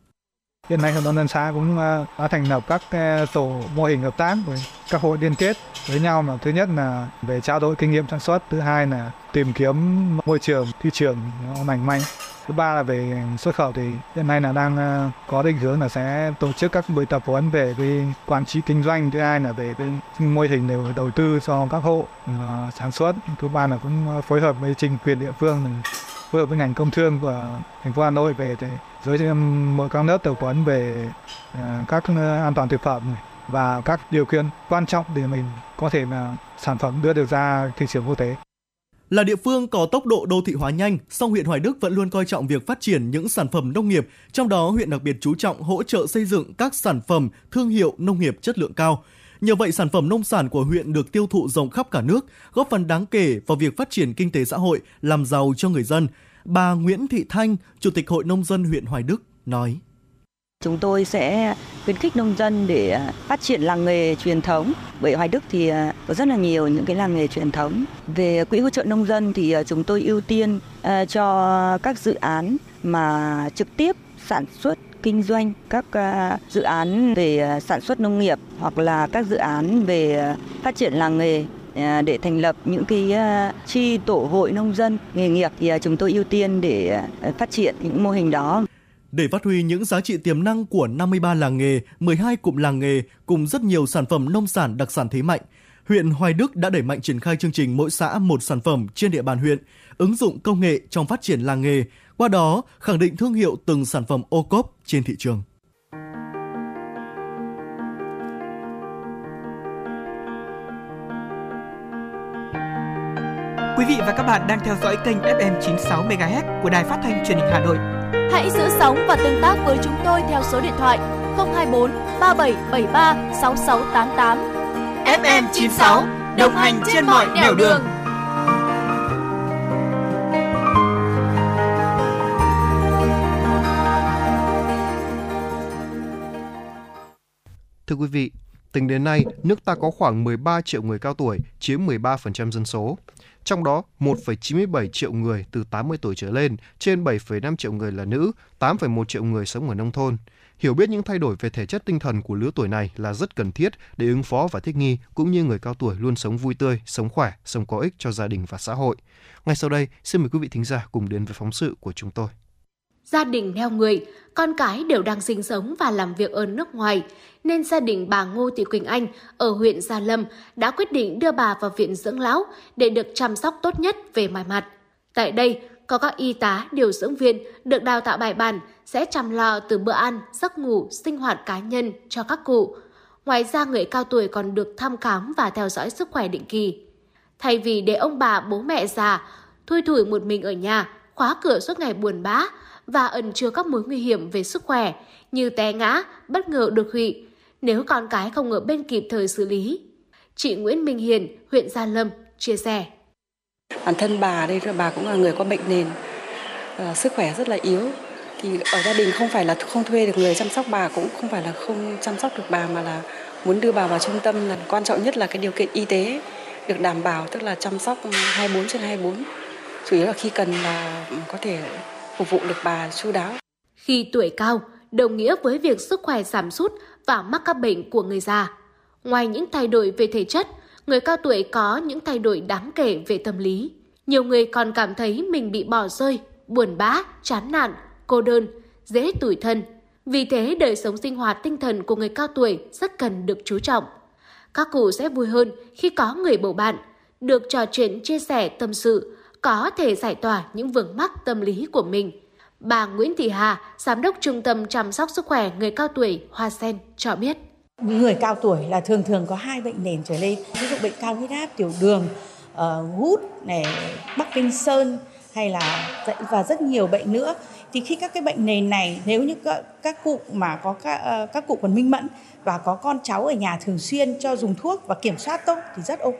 Hiện nay Hợp đồng dân xã cũng à, đã thành lập các à, tổ mô hình hợp tác với các hội liên kết với nhau mà thứ nhất là về trao đổi kinh nghiệm sản xuất, thứ hai là tìm kiếm môi trường thị trường nó lành mạnh thứ ba là về xuất khẩu thì hiện nay là đang à, có định hướng là sẽ tổ chức các buổi tập huấn về cái quản trị kinh doanh thứ hai là về cái mô hình đều đầu tư cho các hộ sản xuất. Thứ ba là cũng phối hợp với chính quyền địa phương phối hợp với ngành công thương của thành phố Hà Nội về để giới thiệu mỗi các lớp tập huấn về ờ, các ờ, an toàn thực phẩm và các điều kiện quan trọng để mình có thể là sản phẩm đưa được ra thị trường quốc tế. Là địa phương có tốc độ đô thị hóa nhanh, song huyện Hoài Đức vẫn luôn coi trọng việc phát triển những sản phẩm nông nghiệp, trong đó huyện đặc biệt chú trọng hỗ trợ xây dựng các sản phẩm thương hiệu nông nghiệp chất lượng cao. Nhờ vậy, sản phẩm nông sản của huyện được tiêu thụ rộng khắp cả nước, góp phần đáng kể vào việc phát triển kinh tế xã hội, làm giàu cho người dân. Bà Nguyễn Thị Thanh, Chủ tịch Hội Nông dân huyện Hoài Đức, nói. Chúng tôi sẽ khuyến khích nông dân để phát triển làng nghề truyền thống. Bởi Hoài Đức thì à, có rất là nhiều những cái làng nghề truyền thống. Về quỹ hỗ trợ nông dân thì à, chúng tôi ưu tiên à, cho các dự án mà trực tiếp sản xuất kinh doanh các à, dự án về à, sản xuất nông nghiệp hoặc là các dự án về à, phát triển làng nghề để thành lập những cái chi tổ hội nông dân nghề nghiệp thì chúng tôi ưu tiên để phát triển những mô hình đó. Để phát huy những giá trị tiềm năng của 53 làng nghề, 12 cụm làng nghề cùng rất nhiều sản phẩm nông sản đặc sản thế mạnh, huyện Hoài Đức đã đẩy mạnh triển khai chương trình mỗi xã một sản phẩm trên địa bàn huyện, ứng dụng công nghệ trong phát triển làng nghề, qua đó khẳng định thương hiệu từng sản phẩm ô cốp trên thị trường. Quý vị và các bạn đang theo dõi kênh FM 96 MHz của Đài Phát thanh Truyền hình Hà Nội. Hãy giữ sóng và tương tác với chúng tôi theo số điện thoại 024 3773 6688. FM 96 đồng hành trên mọi nẻo đường. Thưa quý vị, tính đến nay, nước ta có khoảng 13 triệu người cao tuổi, chiếm 13% dân số. Trong đó, 1,97 triệu người từ 80 tuổi trở lên, trên 7,5 triệu người là nữ, 8,1 triệu người sống ở nông thôn. Hiểu biết những thay đổi về thể chất tinh thần của lứa tuổi này là rất cần thiết để ứng phó và thích nghi, cũng như người cao tuổi luôn sống vui tươi, sống khỏe, sống có ích cho gia đình và xã hội. Ngay sau đây, xin mời quý vị thính giả cùng đến với phóng sự của chúng tôi gia đình neo người, con cái đều đang sinh sống và làm việc ở nước ngoài, nên gia đình bà Ngô Thị Quỳnh Anh ở huyện Gia Lâm đã quyết định đưa bà vào viện dưỡng lão để được chăm sóc tốt nhất về mọi mặt. Tại đây, có các y tá, điều dưỡng viên được đào tạo bài bản sẽ chăm lo từ bữa ăn, giấc ngủ, sinh hoạt cá nhân cho các cụ. Ngoài ra, người cao tuổi còn được thăm khám và theo dõi sức khỏe định kỳ. Thay vì để ông bà bố mẹ già thui thủi một mình ở nhà, khóa cửa suốt ngày buồn bã, và ẩn chứa các mối nguy hiểm về sức khỏe như té ngã, bất ngờ đột quỵ nếu con cái không ở bên kịp thời xử lý. Chị Nguyễn Minh Hiền, huyện Gia Lâm chia sẻ. Bản thân bà đây bà cũng là người có bệnh nền, ờ, sức khỏe rất là yếu. Thì ở gia đình không phải là không thuê được người chăm sóc bà cũng không phải là không chăm sóc được bà mà là muốn đưa bà vào trung tâm là quan trọng nhất là cái điều kiện y tế được đảm bảo tức là chăm sóc 24 trên 24 chủ yếu là khi cần là có thể phục vụ được bà chu đáo. Khi tuổi cao, đồng nghĩa với việc sức khỏe giảm sút và mắc các bệnh của người già. Ngoài những thay đổi về thể chất, người cao tuổi có những thay đổi đáng kể về tâm lý. Nhiều người còn cảm thấy mình bị bỏ rơi, buồn bã, chán nản, cô đơn, dễ tủi thân. Vì thế, đời sống sinh hoạt tinh thần của người cao tuổi rất cần được chú trọng. Các cụ sẽ vui hơn khi có người bầu bạn, được trò chuyện chia sẻ tâm sự, có thể giải tỏa những vướng mắc tâm lý của mình. Bà Nguyễn Thị Hà, Giám đốc Trung tâm Chăm sóc Sức khỏe Người Cao Tuổi Hoa Sen cho biết. Người cao tuổi là thường thường có hai bệnh nền trở lên, ví dụ bệnh cao huyết áp, tiểu đường, ờ, uh, gút, này, bắc kinh sơn hay là và rất nhiều bệnh nữa thì khi các cái bệnh nền này nếu như các, các cụ mà có các, ờ, các cụ còn minh mẫn và có con cháu ở nhà thường xuyên cho dùng thuốc và kiểm soát tốt thì rất ok.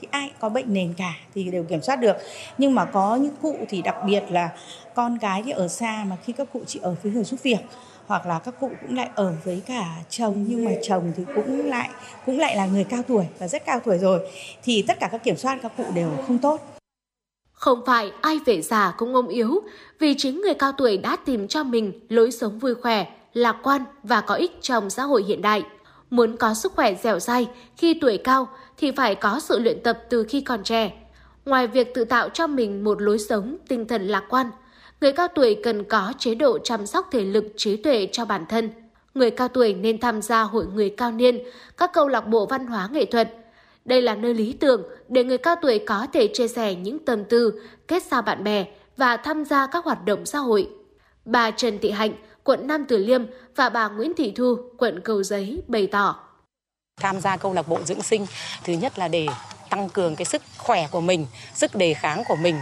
Thì ai có bệnh nền cả thì đều kiểm soát được. Nhưng mà có những cụ thì đặc biệt là con cái thì ở xa mà khi các cụ chỉ ở với người giúp việc hoặc là các cụ cũng lại ở với cả chồng nhưng mà chồng thì cũng lại cũng lại là người cao tuổi và rất cao tuổi rồi thì tất cả các kiểm soát các cụ đều không tốt không phải ai về già cũng ôm yếu, vì chính người cao tuổi đã tìm cho mình lối sống vui khỏe, lạc quan và có ích trong xã hội hiện đại. Muốn có sức khỏe dẻo dai khi tuổi cao thì phải có sự luyện tập từ khi còn trẻ. Ngoài việc tự tạo cho mình một lối sống tinh thần lạc quan, người cao tuổi cần có chế độ chăm sóc thể lực trí tuệ cho bản thân. Người cao tuổi nên tham gia hội người cao niên, các câu lạc bộ văn hóa nghệ thuật – đây là nơi lý tưởng để người cao tuổi có thể chia sẻ những tâm tư, kết giao bạn bè và tham gia các hoạt động xã hội. Bà Trần Thị Hạnh, quận Nam Từ Liêm và bà Nguyễn Thị Thu, quận Cầu Giấy bày tỏ. Tham gia câu lạc bộ dưỡng sinh, thứ nhất là để tăng cường cái sức khỏe của mình, sức đề kháng của mình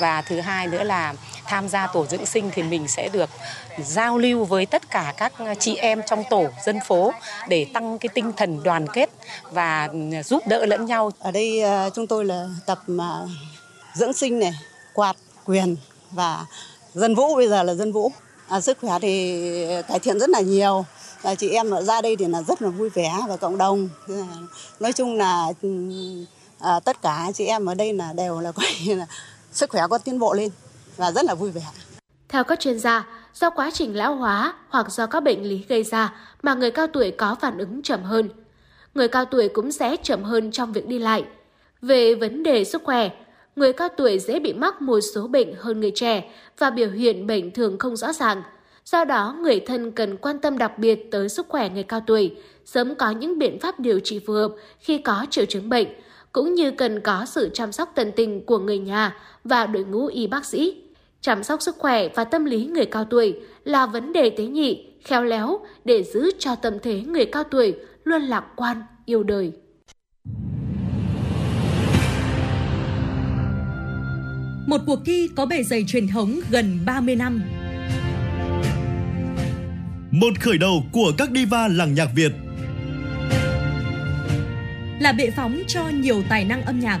và thứ hai nữa là tham gia tổ dưỡng sinh thì mình sẽ được giao lưu với tất cả các chị em trong tổ dân phố để tăng cái tinh thần đoàn kết và giúp đỡ lẫn nhau. Ở đây ờ, chúng tôi là tập mà dưỡng sinh này, quạt, quyền và dân vũ bây giờ là dân vũ. À, sức khỏe thì cải thiện rất là nhiều. À, chị em ở ra đây thì là rất là vui vẻ và cộng đồng. Nói chung là à, tất cả chị em ở đây là đều là coi là sức khỏe có tiến bộ lên và rất là vui vẻ. Theo các chuyên gia, do quá trình lão hóa hoặc do các bệnh lý gây ra mà người cao tuổi có phản ứng chậm hơn. Người cao tuổi cũng sẽ chậm hơn trong việc đi lại. Về vấn đề sức khỏe, người cao tuổi dễ bị mắc một số bệnh hơn người trẻ và biểu hiện bệnh thường không rõ ràng. Do đó, người thân cần quan tâm đặc biệt tới sức khỏe người cao tuổi, sớm có những biện pháp điều trị phù hợp khi có triệu chứng bệnh, cũng như cần có sự chăm sóc tận tình của người nhà và đội ngũ y bác sĩ. Chăm sóc sức khỏe và tâm lý người cao tuổi là vấn đề tế nhị, khéo léo để giữ cho tâm thế người cao tuổi luôn lạc quan, yêu đời. Một cuộc thi có bề dày truyền thống gần 30 năm. Một khởi đầu của các diva làng nhạc Việt – là bệ phóng cho nhiều tài năng âm nhạc.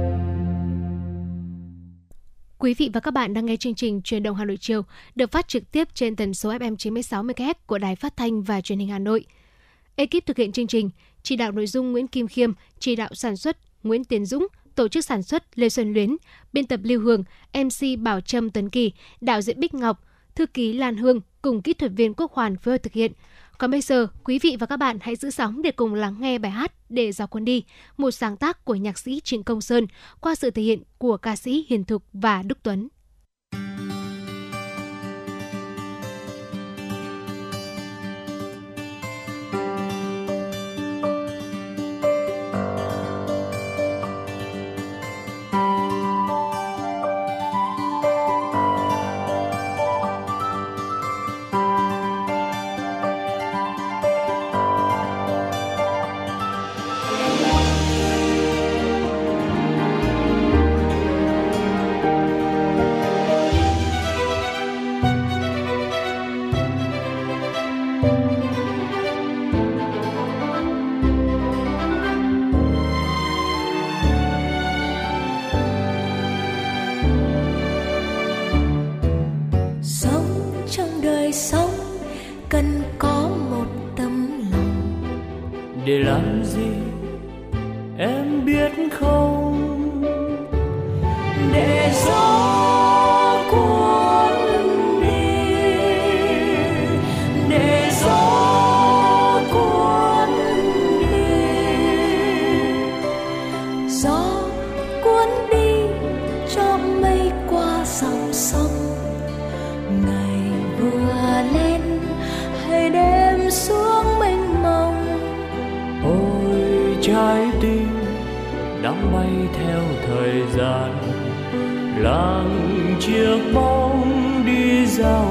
Quý vị và các bạn đang nghe chương trình Truyền động Hà Nội chiều được phát trực tiếp trên tần số FM 96 MHz của Đài Phát thanh và Truyền hình Hà Nội. Ekip thực hiện chương trình, chỉ đạo nội dung Nguyễn Kim Khiêm, chỉ đạo sản xuất Nguyễn Tiến Dũng, tổ chức sản xuất Lê Xuân Luyến, biên tập Lưu Hương, MC Bảo Trâm Tấn Kỳ, đạo diễn Bích Ngọc, thư ký Lan Hương cùng kỹ thuật viên Quốc Hoàn phối hợp thực hiện. Còn bây giờ, quý vị và các bạn hãy giữ sóng để cùng lắng nghe bài hát Để dạo quân đi, một sáng tác của nhạc sĩ Trịnh Công Sơn qua sự thể hiện của ca sĩ Hiền Thục và Đức Tuấn. 让。Chiếc bóng đi dạo.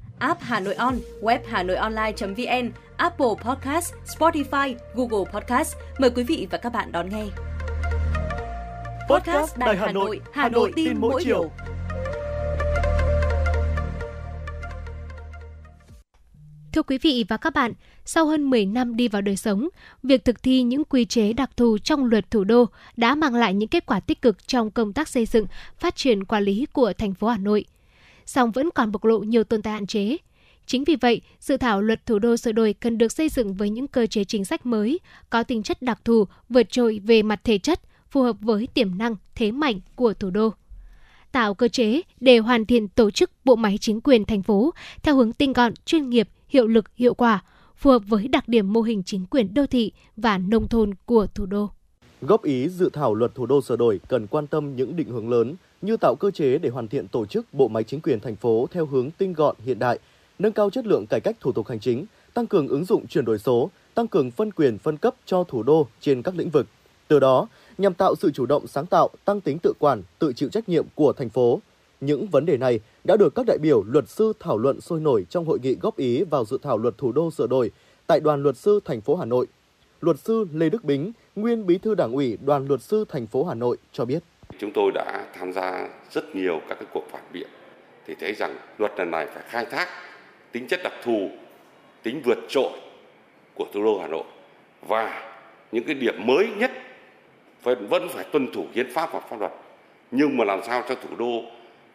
app Hà Nội On, web Hà Nội Online.vn, Apple Podcast, Spotify, Google Podcast. Mời quý vị và các bạn đón nghe. Podcast Đài Hà Nội, Hà Nội tin mỗi chiều. Thưa quý vị và các bạn, sau hơn 10 năm đi vào đời sống, việc thực thi những quy chế đặc thù trong luật thủ đô đã mang lại những kết quả tích cực trong công tác xây dựng, phát triển quản lý của thành phố Hà Nội. Song vẫn còn bộc lộ nhiều tồn tại hạn chế. Chính vì vậy, dự thảo luật thủ đô sửa đổi cần được xây dựng với những cơ chế chính sách mới, có tính chất đặc thù, vượt trội về mặt thể chất, phù hợp với tiềm năng, thế mạnh của thủ đô tạo cơ chế để hoàn thiện tổ chức bộ máy chính quyền thành phố theo hướng tinh gọn, chuyên nghiệp, hiệu lực, hiệu quả, phù hợp với đặc điểm mô hình chính quyền đô thị và nông thôn của thủ đô. Góp ý dự thảo luật thủ đô sửa đổi cần quan tâm những định hướng lớn như tạo cơ chế để hoàn thiện tổ chức bộ máy chính quyền thành phố theo hướng tinh gọn hiện đại, nâng cao chất lượng cải cách thủ tục hành chính, tăng cường ứng dụng chuyển đổi số, tăng cường phân quyền phân cấp cho thủ đô trên các lĩnh vực. Từ đó, nhằm tạo sự chủ động sáng tạo, tăng tính tự quản, tự chịu trách nhiệm của thành phố. Những vấn đề này đã được các đại biểu luật sư thảo luận sôi nổi trong hội nghị góp ý vào dự thảo luật thủ đô sửa đổi tại đoàn luật sư thành phố Hà Nội. Luật sư Lê Đức Bính, nguyên bí thư đảng ủy đoàn luật sư thành phố Hà Nội cho biết. Chúng tôi đã tham gia rất nhiều các cái cuộc phản biện thì thấy rằng luật lần này phải khai thác tính chất đặc thù, tính vượt trội của thủ đô Hà Nội và những cái điểm mới nhất phải, vẫn phải tuân thủ hiến pháp và pháp luật nhưng mà làm sao cho thủ đô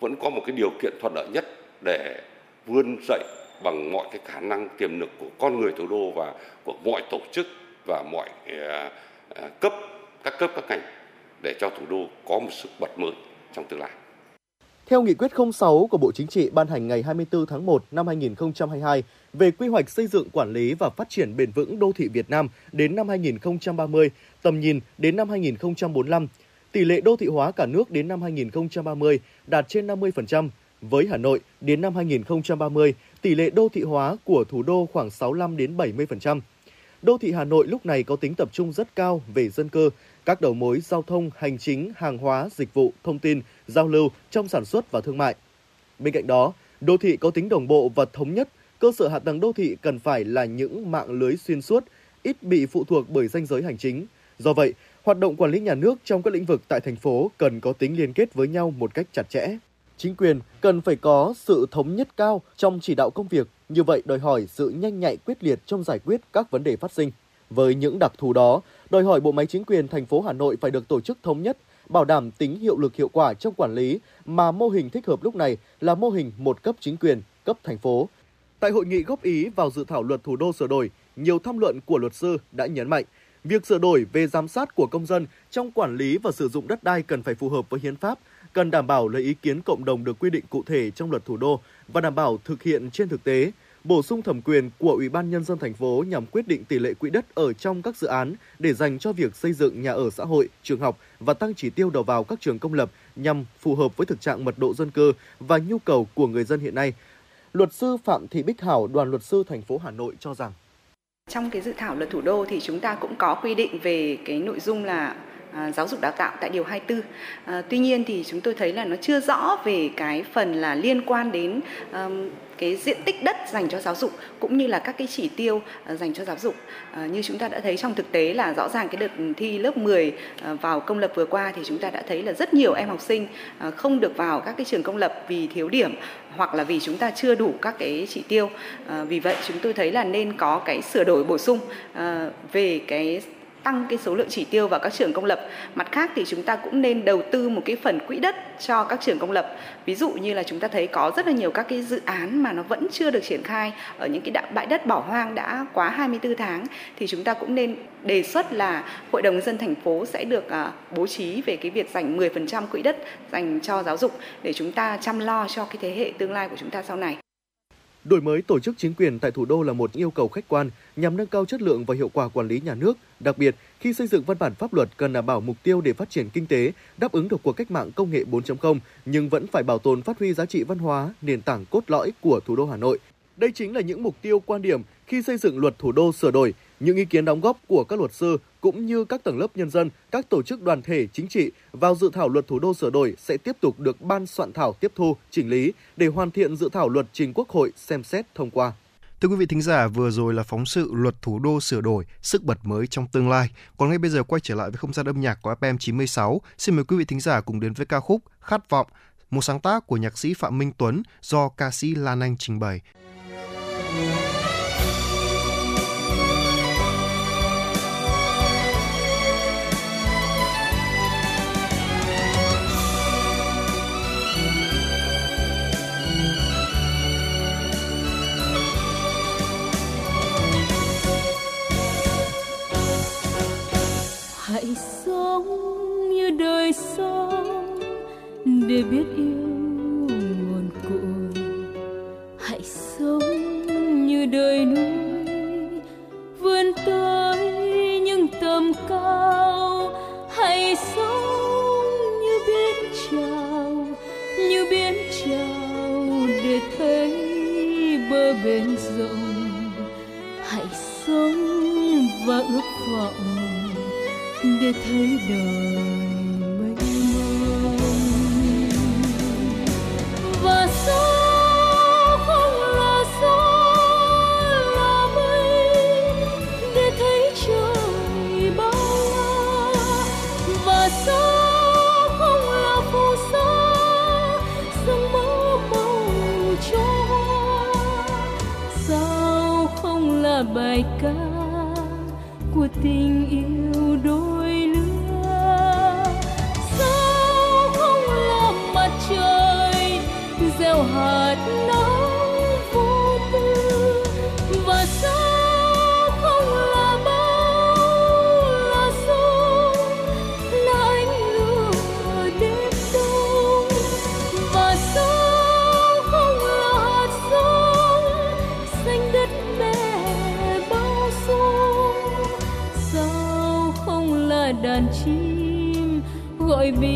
vẫn có một cái điều kiện thuận lợi nhất để vươn dậy bằng mọi cái khả năng tiềm lực của con người thủ đô và của mọi tổ chức và mọi uh, À, cấp các cấp các ngành để cho thủ đô có một sức bật mới trong tương lai. Theo nghị quyết 06 của Bộ Chính trị ban hành ngày 24 tháng 1 năm 2022 về quy hoạch xây dựng quản lý và phát triển bền vững đô thị Việt Nam đến năm 2030, tầm nhìn đến năm 2045, tỷ lệ đô thị hóa cả nước đến năm 2030 đạt trên 50%. Với Hà Nội, đến năm 2030, tỷ lệ đô thị hóa của thủ đô khoảng 65 đến 70%. Đô thị Hà Nội lúc này có tính tập trung rất cao về dân cư, các đầu mối giao thông, hành chính, hàng hóa, dịch vụ, thông tin, giao lưu trong sản xuất và thương mại. Bên cạnh đó, đô thị có tính đồng bộ và thống nhất, cơ sở hạ tầng đô thị cần phải là những mạng lưới xuyên suốt, ít bị phụ thuộc bởi danh giới hành chính. Do vậy, hoạt động quản lý nhà nước trong các lĩnh vực tại thành phố cần có tính liên kết với nhau một cách chặt chẽ. Chính quyền cần phải có sự thống nhất cao trong chỉ đạo công việc, như vậy đòi hỏi sự nhanh nhạy quyết liệt trong giải quyết các vấn đề phát sinh. Với những đặc thù đó, đòi hỏi bộ máy chính quyền thành phố Hà Nội phải được tổ chức thống nhất, bảo đảm tính hiệu lực hiệu quả trong quản lý mà mô hình thích hợp lúc này là mô hình một cấp chính quyền, cấp thành phố. Tại hội nghị góp ý vào dự thảo luật thủ đô sửa đổi, nhiều tham luận của luật sư đã nhấn mạnh việc sửa đổi về giám sát của công dân trong quản lý và sử dụng đất đai cần phải phù hợp với hiến pháp, cần đảm bảo lấy ý kiến cộng đồng được quy định cụ thể trong luật thủ đô và đảm bảo thực hiện trên thực tế, bổ sung thẩm quyền của Ủy ban nhân dân thành phố nhằm quyết định tỷ lệ quỹ đất ở trong các dự án để dành cho việc xây dựng nhà ở xã hội, trường học và tăng chỉ tiêu đầu vào các trường công lập nhằm phù hợp với thực trạng mật độ dân cư và nhu cầu của người dân hiện nay. Luật sư Phạm Thị Bích Hảo, đoàn luật sư thành phố Hà Nội cho rằng trong cái dự thảo luật thủ đô thì chúng ta cũng có quy định về cái nội dung là À, giáo dục đào tạo tại điều 24. À, tuy nhiên thì chúng tôi thấy là nó chưa rõ về cái phần là liên quan đến um, cái diện tích đất dành cho giáo dục cũng như là các cái chỉ tiêu uh, dành cho giáo dục. Uh, như chúng ta đã thấy trong thực tế là rõ ràng cái đợt thi lớp 10 uh, vào công lập vừa qua thì chúng ta đã thấy là rất nhiều em học sinh uh, không được vào các cái trường công lập vì thiếu điểm hoặc là vì chúng ta chưa đủ các cái chỉ tiêu. Uh, vì vậy chúng tôi thấy là nên có cái sửa đổi bổ sung uh, về cái tăng cái số lượng chỉ tiêu vào các trường công lập. Mặt khác thì chúng ta cũng nên đầu tư một cái phần quỹ đất cho các trường công lập. Ví dụ như là chúng ta thấy có rất là nhiều các cái dự án mà nó vẫn chưa được triển khai ở những cái bãi đất bỏ hoang đã quá 24 tháng, thì chúng ta cũng nên đề xuất là Hội đồng dân thành phố sẽ được à, bố trí về cái việc dành 10% quỹ đất dành cho giáo dục để chúng ta chăm lo cho cái thế hệ tương lai của chúng ta sau này. Đổi mới tổ chức chính quyền tại thủ đô là một yêu cầu khách quan nhằm nâng cao chất lượng và hiệu quả quản lý nhà nước. Đặc biệt, khi xây dựng văn bản pháp luật cần đảm bảo mục tiêu để phát triển kinh tế, đáp ứng được cuộc cách mạng công nghệ 4.0 nhưng vẫn phải bảo tồn phát huy giá trị văn hóa, nền tảng cốt lõi của thủ đô Hà Nội. Đây chính là những mục tiêu quan điểm khi xây dựng luật thủ đô sửa đổi, những ý kiến đóng góp của các luật sư cũng như các tầng lớp nhân dân, các tổ chức đoàn thể chính trị vào dự thảo luật thủ đô sửa đổi sẽ tiếp tục được ban soạn thảo tiếp thu, chỉnh lý để hoàn thiện dự thảo luật trình Quốc hội xem xét thông qua. Thưa quý vị thính giả, vừa rồi là phóng sự Luật Thủ đô sửa đổi, sức bật mới trong tương lai. Còn ngay bây giờ quay trở lại với không gian âm nhạc của FM 96. Xin mời quý vị thính giả cùng đến với ca khúc Khát vọng, một sáng tác của nhạc sĩ Phạm Minh Tuấn do ca sĩ Lan Anh trình bày. Sống như đời sống. Để biết yêu nguồn cội, hãy sống như đời núi. Vươn tới những tầm cao, hãy sống như biển trào như biển trào để thấy bờ bên rộng. Hãy sống và ước vọng để thấy đời mênh mông. Và sao không là gió là mây để thấy trời bao la. Và sao không là phù sa sương mơ màu cho sao không là bài ca của tình yêu? Theo hạt nắng vô tư. Và sao không là bao là sông là ánh lửa đêm đông. Và sao không là hạt giống xanh đất mẹ bao dung sao không là đàn chim gọi bình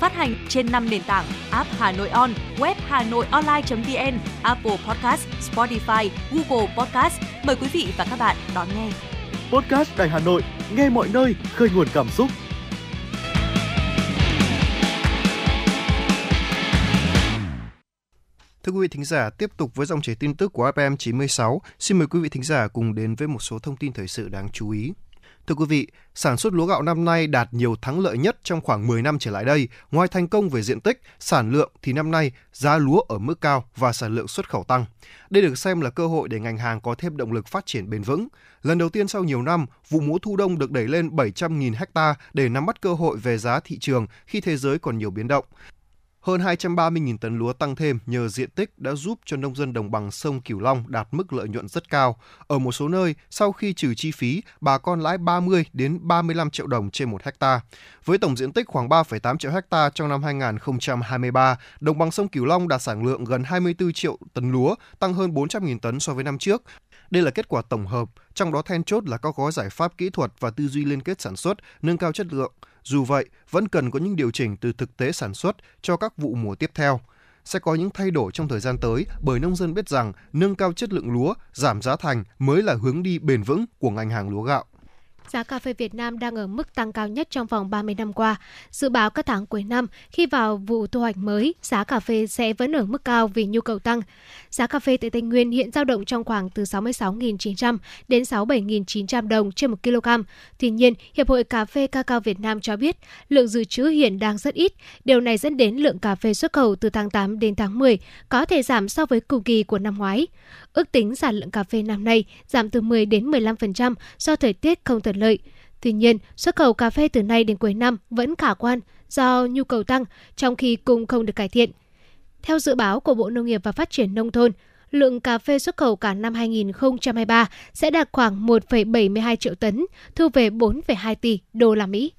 Phát hành trên 5 nền tảng app Hà Nội On, web Hà Nội Online.vn, Apple Podcast, Spotify, Google Podcast. Mời quý vị và các bạn đón nghe. Podcast Đài Hà Nội, nghe mọi nơi, khơi nguồn cảm xúc. Thưa quý vị thính giả, tiếp tục với dòng chảy tin tức của FM 96, xin mời quý vị thính giả cùng đến với một số thông tin thời sự đáng chú ý. Thưa quý vị, sản xuất lúa gạo năm nay đạt nhiều thắng lợi nhất trong khoảng 10 năm trở lại đây. Ngoài thành công về diện tích, sản lượng thì năm nay giá lúa ở mức cao và sản lượng xuất khẩu tăng. Đây được xem là cơ hội để ngành hàng có thêm động lực phát triển bền vững. Lần đầu tiên sau nhiều năm, vụ lúa thu đông được đẩy lên 700.000 ha để nắm bắt cơ hội về giá thị trường khi thế giới còn nhiều biến động. Hơn 230.000 tấn lúa tăng thêm nhờ diện tích đã giúp cho nông dân đồng bằng sông Cửu Long đạt mức lợi nhuận rất cao. Ở một số nơi, sau khi trừ chi phí, bà con lãi 30 đến 35 triệu đồng trên một hecta. Với tổng diện tích khoảng 3,8 triệu hecta trong năm 2023, đồng bằng sông Cửu Long đạt sản lượng gần 24 triệu tấn lúa, tăng hơn 400.000 tấn so với năm trước. Đây là kết quả tổng hợp, trong đó then chốt là các gói giải pháp kỹ thuật và tư duy liên kết sản xuất, nâng cao chất lượng. Dù vậy, vẫn cần có những điều chỉnh từ thực tế sản xuất cho các vụ mùa tiếp theo. Sẽ có những thay đổi trong thời gian tới bởi nông dân biết rằng nâng cao chất lượng lúa, giảm giá thành mới là hướng đi bền vững của ngành hàng lúa gạo giá cà phê Việt Nam đang ở mức tăng cao nhất trong vòng 30 năm qua. Dự báo các tháng cuối năm, khi vào vụ thu hoạch mới, giá cà phê sẽ vẫn ở mức cao vì nhu cầu tăng. Giá cà phê tại Tây Nguyên hiện dao động trong khoảng từ 66.900 đến 67.900 đồng trên 1 kg. Tuy nhiên, Hiệp hội Cà phê Cacao Việt Nam cho biết lượng dự trữ hiện đang rất ít. Điều này dẫn đến lượng cà phê xuất khẩu từ tháng 8 đến tháng 10 có thể giảm so với cùng kỳ của năm ngoái. Ước tính sản lượng cà phê năm nay giảm từ 10 đến 15% do thời tiết không thuận lợi. Tuy nhiên, xuất khẩu cà phê từ nay đến cuối năm vẫn khả quan do nhu cầu tăng, trong khi cung không được cải thiện. Theo dự báo của Bộ Nông nghiệp và Phát triển Nông thôn, lượng cà phê xuất khẩu cả năm 2023 sẽ đạt khoảng 1,72 triệu tấn, thu về 4,2 tỷ đô la Mỹ.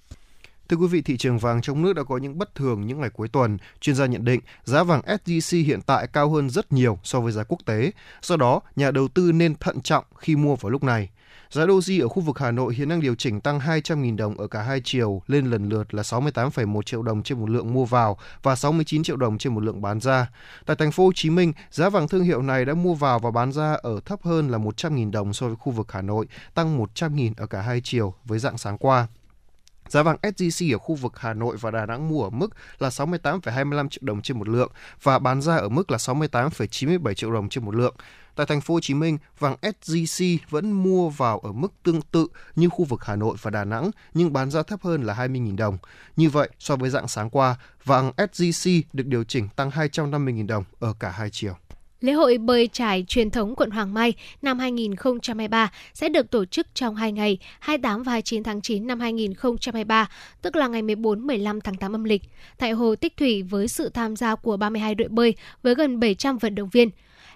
Thưa quý vị, thị trường vàng trong nước đã có những bất thường những ngày cuối tuần. Chuyên gia nhận định giá vàng SJC hiện tại cao hơn rất nhiều so với giá quốc tế. Do đó, nhà đầu tư nên thận trọng khi mua vào lúc này. Giá doji ở khu vực Hà Nội hiện đang điều chỉnh tăng 200.000 đồng ở cả hai chiều lên lần lượt là 68,1 triệu đồng trên một lượng mua vào và 69 triệu đồng trên một lượng bán ra. Tại thành phố Hồ Chí Minh, giá vàng thương hiệu này đã mua vào và bán ra ở thấp hơn là 100.000 đồng so với khu vực Hà Nội, tăng 100.000 ở cả hai chiều với dạng sáng qua. Giá vàng SJC ở khu vực Hà Nội và Đà Nẵng mua ở mức là 68,25 triệu đồng trên một lượng và bán ra ở mức là 68,97 triệu đồng trên một lượng. Tại thành phố Hồ Chí Minh, vàng SJC vẫn mua vào ở mức tương tự như khu vực Hà Nội và Đà Nẵng nhưng bán ra thấp hơn là 20.000 đồng. Như vậy, so với dạng sáng qua, vàng SJC được điều chỉnh tăng 250.000 đồng ở cả hai chiều. Lễ hội bơi trải truyền thống quận Hoàng Mai năm 2023 sẽ được tổ chức trong 2 ngày, 28 và 29 tháng 9 năm 2023, tức là ngày 14-15 tháng 8 âm lịch, tại Hồ Tích Thủy với sự tham gia của 32 đội bơi với gần 700 vận động viên.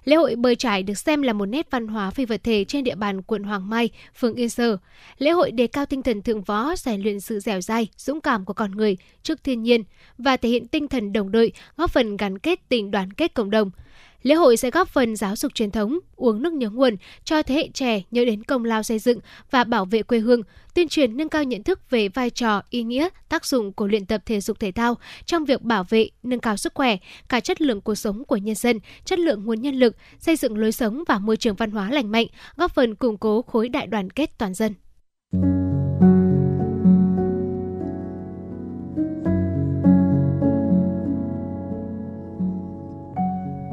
Lễ hội bơi trải được xem là một nét văn hóa phi vật thể trên địa bàn quận Hoàng Mai, phường Yên Sở. Lễ hội đề cao tinh thần thượng võ, rèn luyện sự dẻo dai, dũng cảm của con người trước thiên nhiên và thể hiện tinh thần đồng đội, góp phần gắn kết tình đoàn kết cộng đồng – Lễ hội sẽ góp phần giáo dục truyền thống, uống nước nhớ nguồn cho thế hệ trẻ nhớ đến công lao xây dựng và bảo vệ quê hương, tuyên truyền nâng cao nhận thức về vai trò, ý nghĩa, tác dụng của luyện tập thể dục thể thao trong việc bảo vệ, nâng cao sức khỏe, cả chất lượng cuộc sống của nhân dân, chất lượng nguồn nhân lực, xây dựng lối sống và môi trường văn hóa lành mạnh, góp phần củng cố khối đại đoàn kết toàn dân.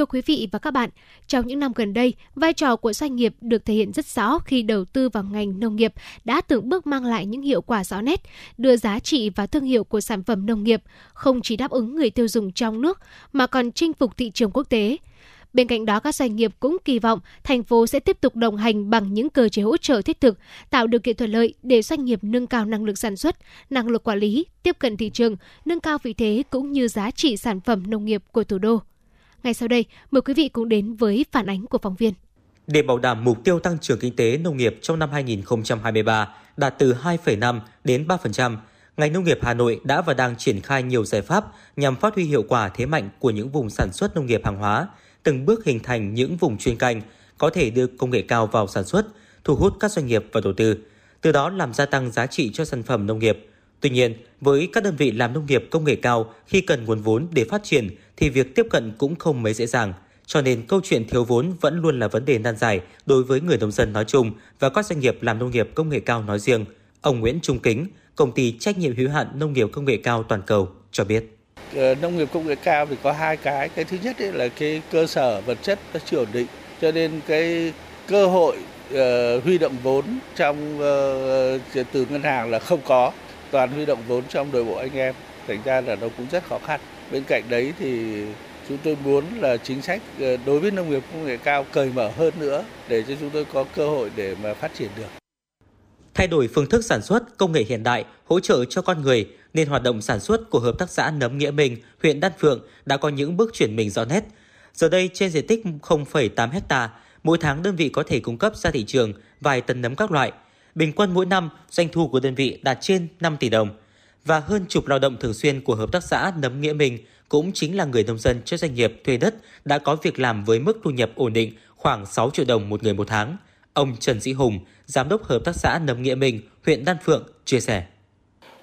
Thưa quý vị và các bạn, trong những năm gần đây, vai trò của doanh nghiệp được thể hiện rất rõ khi đầu tư vào ngành nông nghiệp đã từng bước mang lại những hiệu quả rõ nét, đưa giá trị và thương hiệu của sản phẩm nông nghiệp không chỉ đáp ứng người tiêu dùng trong nước mà còn chinh phục thị trường quốc tế. Bên cạnh đó, các doanh nghiệp cũng kỳ vọng thành phố sẽ tiếp tục đồng hành bằng những cơ chế hỗ trợ thiết thực, tạo điều kiện thuận lợi để doanh nghiệp nâng cao năng lực sản xuất, năng lực quản lý, tiếp cận thị trường, nâng cao vị thế cũng như giá trị sản phẩm nông nghiệp của thủ đô. Ngay sau đây, mời quý vị cùng đến với phản ánh của phóng viên. Để bảo đảm mục tiêu tăng trưởng kinh tế nông nghiệp trong năm 2023 đạt từ 2,5 đến 3%, ngành nông nghiệp Hà Nội đã và đang triển khai nhiều giải pháp nhằm phát huy hiệu quả thế mạnh của những vùng sản xuất nông nghiệp hàng hóa, từng bước hình thành những vùng chuyên canh có thể đưa công nghệ cao vào sản xuất, thu hút các doanh nghiệp và đầu tư, từ đó làm gia tăng giá trị cho sản phẩm nông nghiệp. Tuy nhiên, với các đơn vị làm nông nghiệp công nghệ cao khi cần nguồn vốn để phát triển thì việc tiếp cận cũng không mấy dễ dàng. Cho nên câu chuyện thiếu vốn vẫn luôn là vấn đề nan giải đối với người nông dân nói chung và các doanh nghiệp làm nông nghiệp công nghệ cao nói riêng. Ông Nguyễn Trung Kính, công ty trách nhiệm hữu hạn nông nghiệp công nghệ cao toàn cầu cho biết. Ờ, nông nghiệp công nghệ cao thì có hai cái cái thứ nhất là cái cơ sở vật chất nó chưa ổn định cho nên cái cơ hội uh, huy động vốn trong uh, từ ngân hàng là không có toàn huy động vốn trong đội bộ anh em thành ra là nó cũng rất khó khăn bên cạnh đấy thì chúng tôi muốn là chính sách ờ, đối với nông nghiệp công nghệ cao cởi mở hơn nữa để cho chúng tôi có cơ hội để mà phát triển được thay đổi phương thức sản xuất, công nghệ hiện đại, hỗ trợ cho con người, nên hoạt động sản xuất của Hợp tác xã Nấm Nghĩa Minh, huyện Đan Phượng đã có những bước chuyển mình rõ nét. Giờ đây trên diện tích 0,8 hecta, mỗi tháng đơn vị có thể cung cấp ra thị trường vài tấn nấm các loại. Bình quân mỗi năm, doanh thu của đơn vị đạt trên 5 tỷ đồng. Và hơn chục lao động thường xuyên của Hợp tác xã Nấm Nghĩa Minh cũng chính là người nông dân cho doanh nghiệp thuê đất đã có việc làm với mức thu nhập ổn định khoảng 6 triệu đồng một người một tháng. Ông Trần Sĩ Hùng, Giám đốc Hợp tác xã Nấm Nghĩa Minh, huyện Đan Phượng chia sẻ.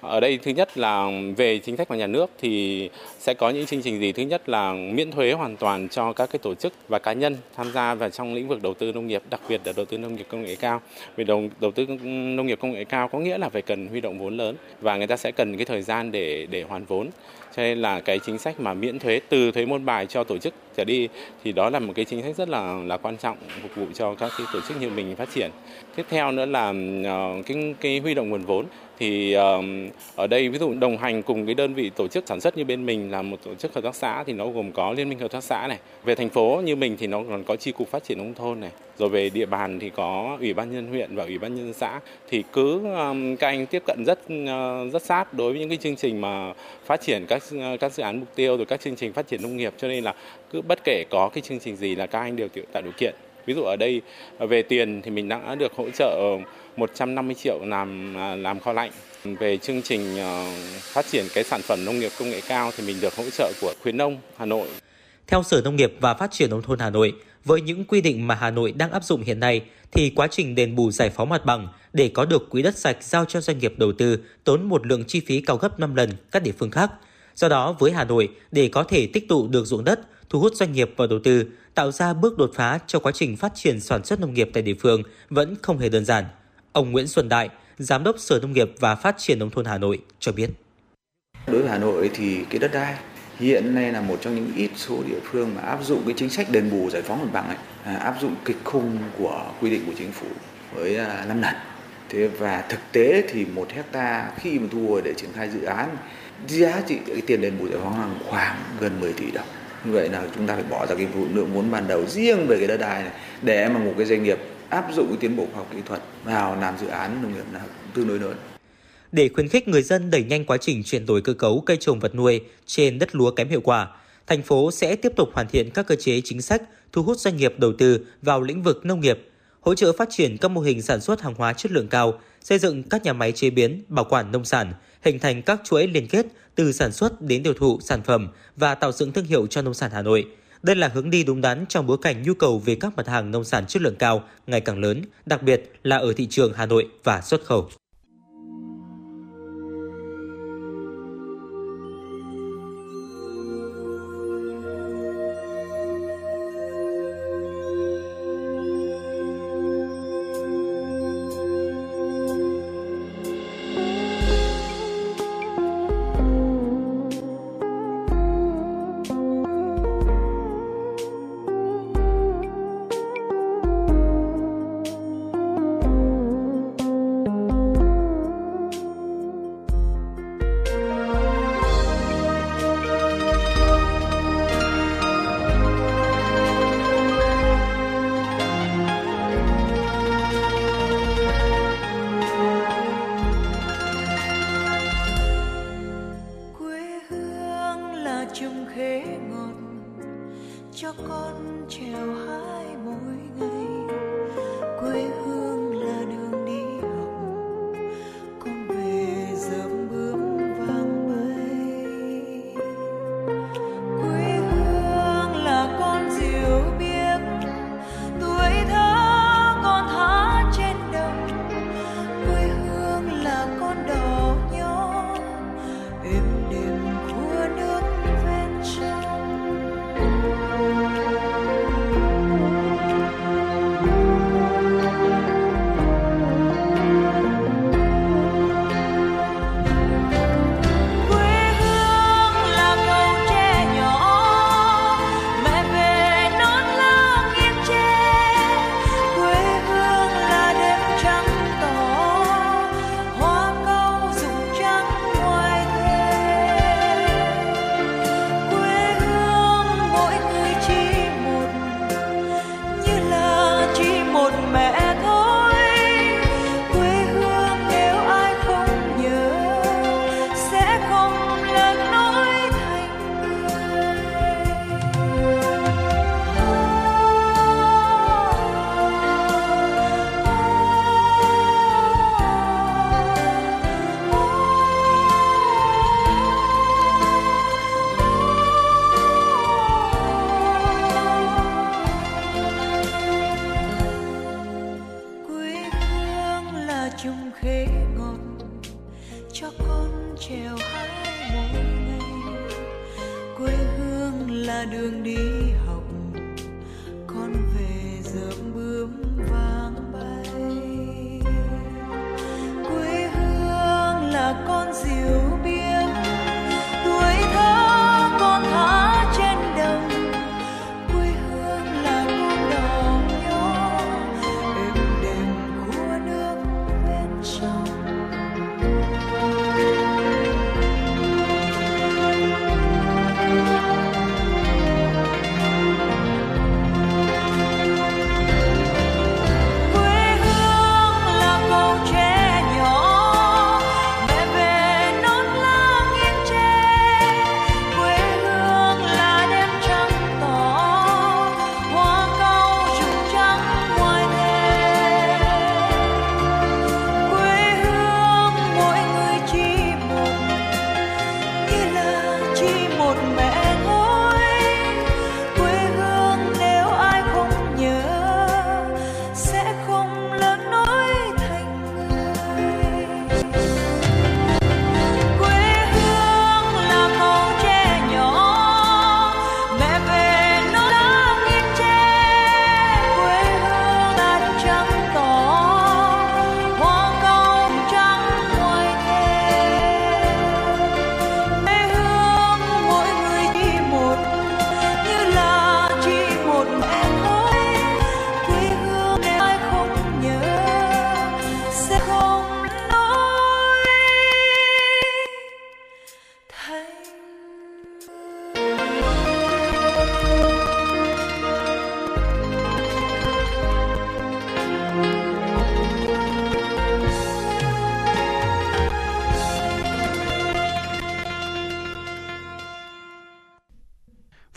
Ở đây thứ nhất là về chính sách của nhà nước thì sẽ có những chương trình gì? Thứ nhất là miễn thuế hoàn toàn cho các cái tổ chức và cá nhân tham gia vào trong lĩnh vực đầu tư nông nghiệp, đặc biệt là đầu tư nông nghiệp công nghệ cao. Vì đầu, đầu tư nông nghiệp công nghệ cao có nghĩa là phải cần huy động vốn lớn và người ta sẽ cần cái thời gian để để hoàn vốn. Cho nên là cái chính sách mà miễn thuế từ thuế môn bài cho tổ chức trở đi thì đó là một cái chính sách rất là là quan trọng phục vụ cho các cái tổ chức như mình phát triển. Tiếp theo nữa là ờ, cái cái huy động nguồn vốn thì ở đây ví dụ đồng hành cùng cái đơn vị tổ chức sản xuất như bên mình là một tổ chức hợp tác xã thì nó gồm có liên minh hợp tác xã này. Về thành phố như mình thì nó còn có chi cục phát triển nông thôn này. Rồi về địa bàn thì có ủy ban nhân huyện và ủy ban nhân xã. Thì cứ các anh tiếp cận rất ờ, rất sát đối với những cái chương trình mà phát triển các ờ, các dự án mục tiêu rồi các chương trình phát triển nông nghiệp. Cho nên là cứ bất kể có cái chương trình gì là các anh đều tạo điều kiện ví dụ ở đây ờ, về tiền thì mình đã được hỗ trợ ờ, 150 triệu làm à, làm kho lạnh. Về chương trình ờ, phát triển cái sản phẩm nông nghiệp công nghệ cao thì mình được hỗ trợ của khuyến nông Hà Nội. Theo Sở Nông nghiệp và Phát triển nông thôn Hà Nội, với những quy định mà Hà Nội đang áp dụng hiện nay thì quá trình đền bù giải phóng mặt bằng để có được quỹ đất sạch giao cho doanh nghiệp đầu tư tốn một lượng chi phí cao gấp 5 lần các địa phương khác. Do đó, với Hà Nội, để có thể tích tụ được ruộng đất, thu hút doanh nghiệp vào đầu tư, tạo ra bước đột phá cho quá trình phát triển sản xuất nông nghiệp tại địa phương vẫn không hề đơn giản. Ông Nguyễn Xuân Đại, Giám đốc Sở Nông nghiệp và Phát triển Nông thôn Hà Nội cho biết. Đối với Hà Nội thì cái đất đai hiện nay là một trong những ít số địa phương mà áp dụng cái chính sách đền bù giải phóng mặt bằng ấy, à, áp dụng kịch khung của quy định của chính phủ với à, 5 lần. Thế và thực tế thì một hecta khi mà thu hồi để triển khai dự án giá trị cái tiền đền bù giải phóng bằng khoảng gần 10 tỷ đồng. Như vậy là chúng ta phải bỏ ra cái lượng vốn ban đầu riêng về cái đất đai này để mà một cái doanh nghiệp áp dụng tiến bộ khoa học kỹ thuật vào làm dự án nông nghiệp là tương đối lớn. Để khuyến khích người dân đẩy nhanh quá trình chuyển đổi cơ cấu cây trồng vật nuôi trên đất lúa kém hiệu quả, thành phố sẽ tiếp tục hoàn thiện các cơ chế chính sách thu hút doanh nghiệp đầu tư vào lĩnh vực nông nghiệp, hỗ trợ phát triển các mô hình sản xuất hàng hóa chất lượng cao, xây dựng các nhà máy chế biến, bảo quản nông sản, hình thành các chuỗi liên kết từ sản xuất đến tiêu thụ sản phẩm và tạo dựng thương hiệu cho nông sản Hà Nội – đây là hướng đi đúng đắn trong bối cảnh nhu cầu về các mặt hàng nông sản chất lượng cao ngày càng lớn, đặc biệt là ở thị trường Hà Nội và xuất khẩu.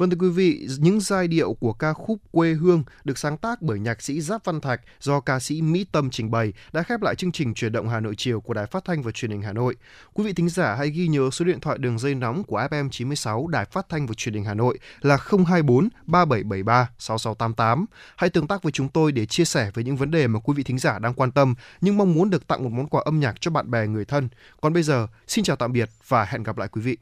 Vâng thưa quý vị, những giai điệu của ca khúc Quê Hương được sáng tác bởi nhạc sĩ Giáp Văn Thạch do ca sĩ Mỹ Tâm trình bày đã khép lại chương trình chuyển động Hà Nội chiều của Đài Phát thanh và Truyền hình Hà Nội. Quý vị thính giả hãy ghi nhớ số điện thoại đường dây nóng của FM 96 Đài Phát thanh và Truyền hình Hà Nội là 024 3773 6688. Hãy tương tác với chúng tôi để chia sẻ về những vấn đề mà quý vị thính giả đang quan tâm nhưng mong muốn được tặng một món quà âm nhạc cho bạn bè người thân. Còn bây giờ, xin chào tạm biệt và hẹn gặp lại quý vị.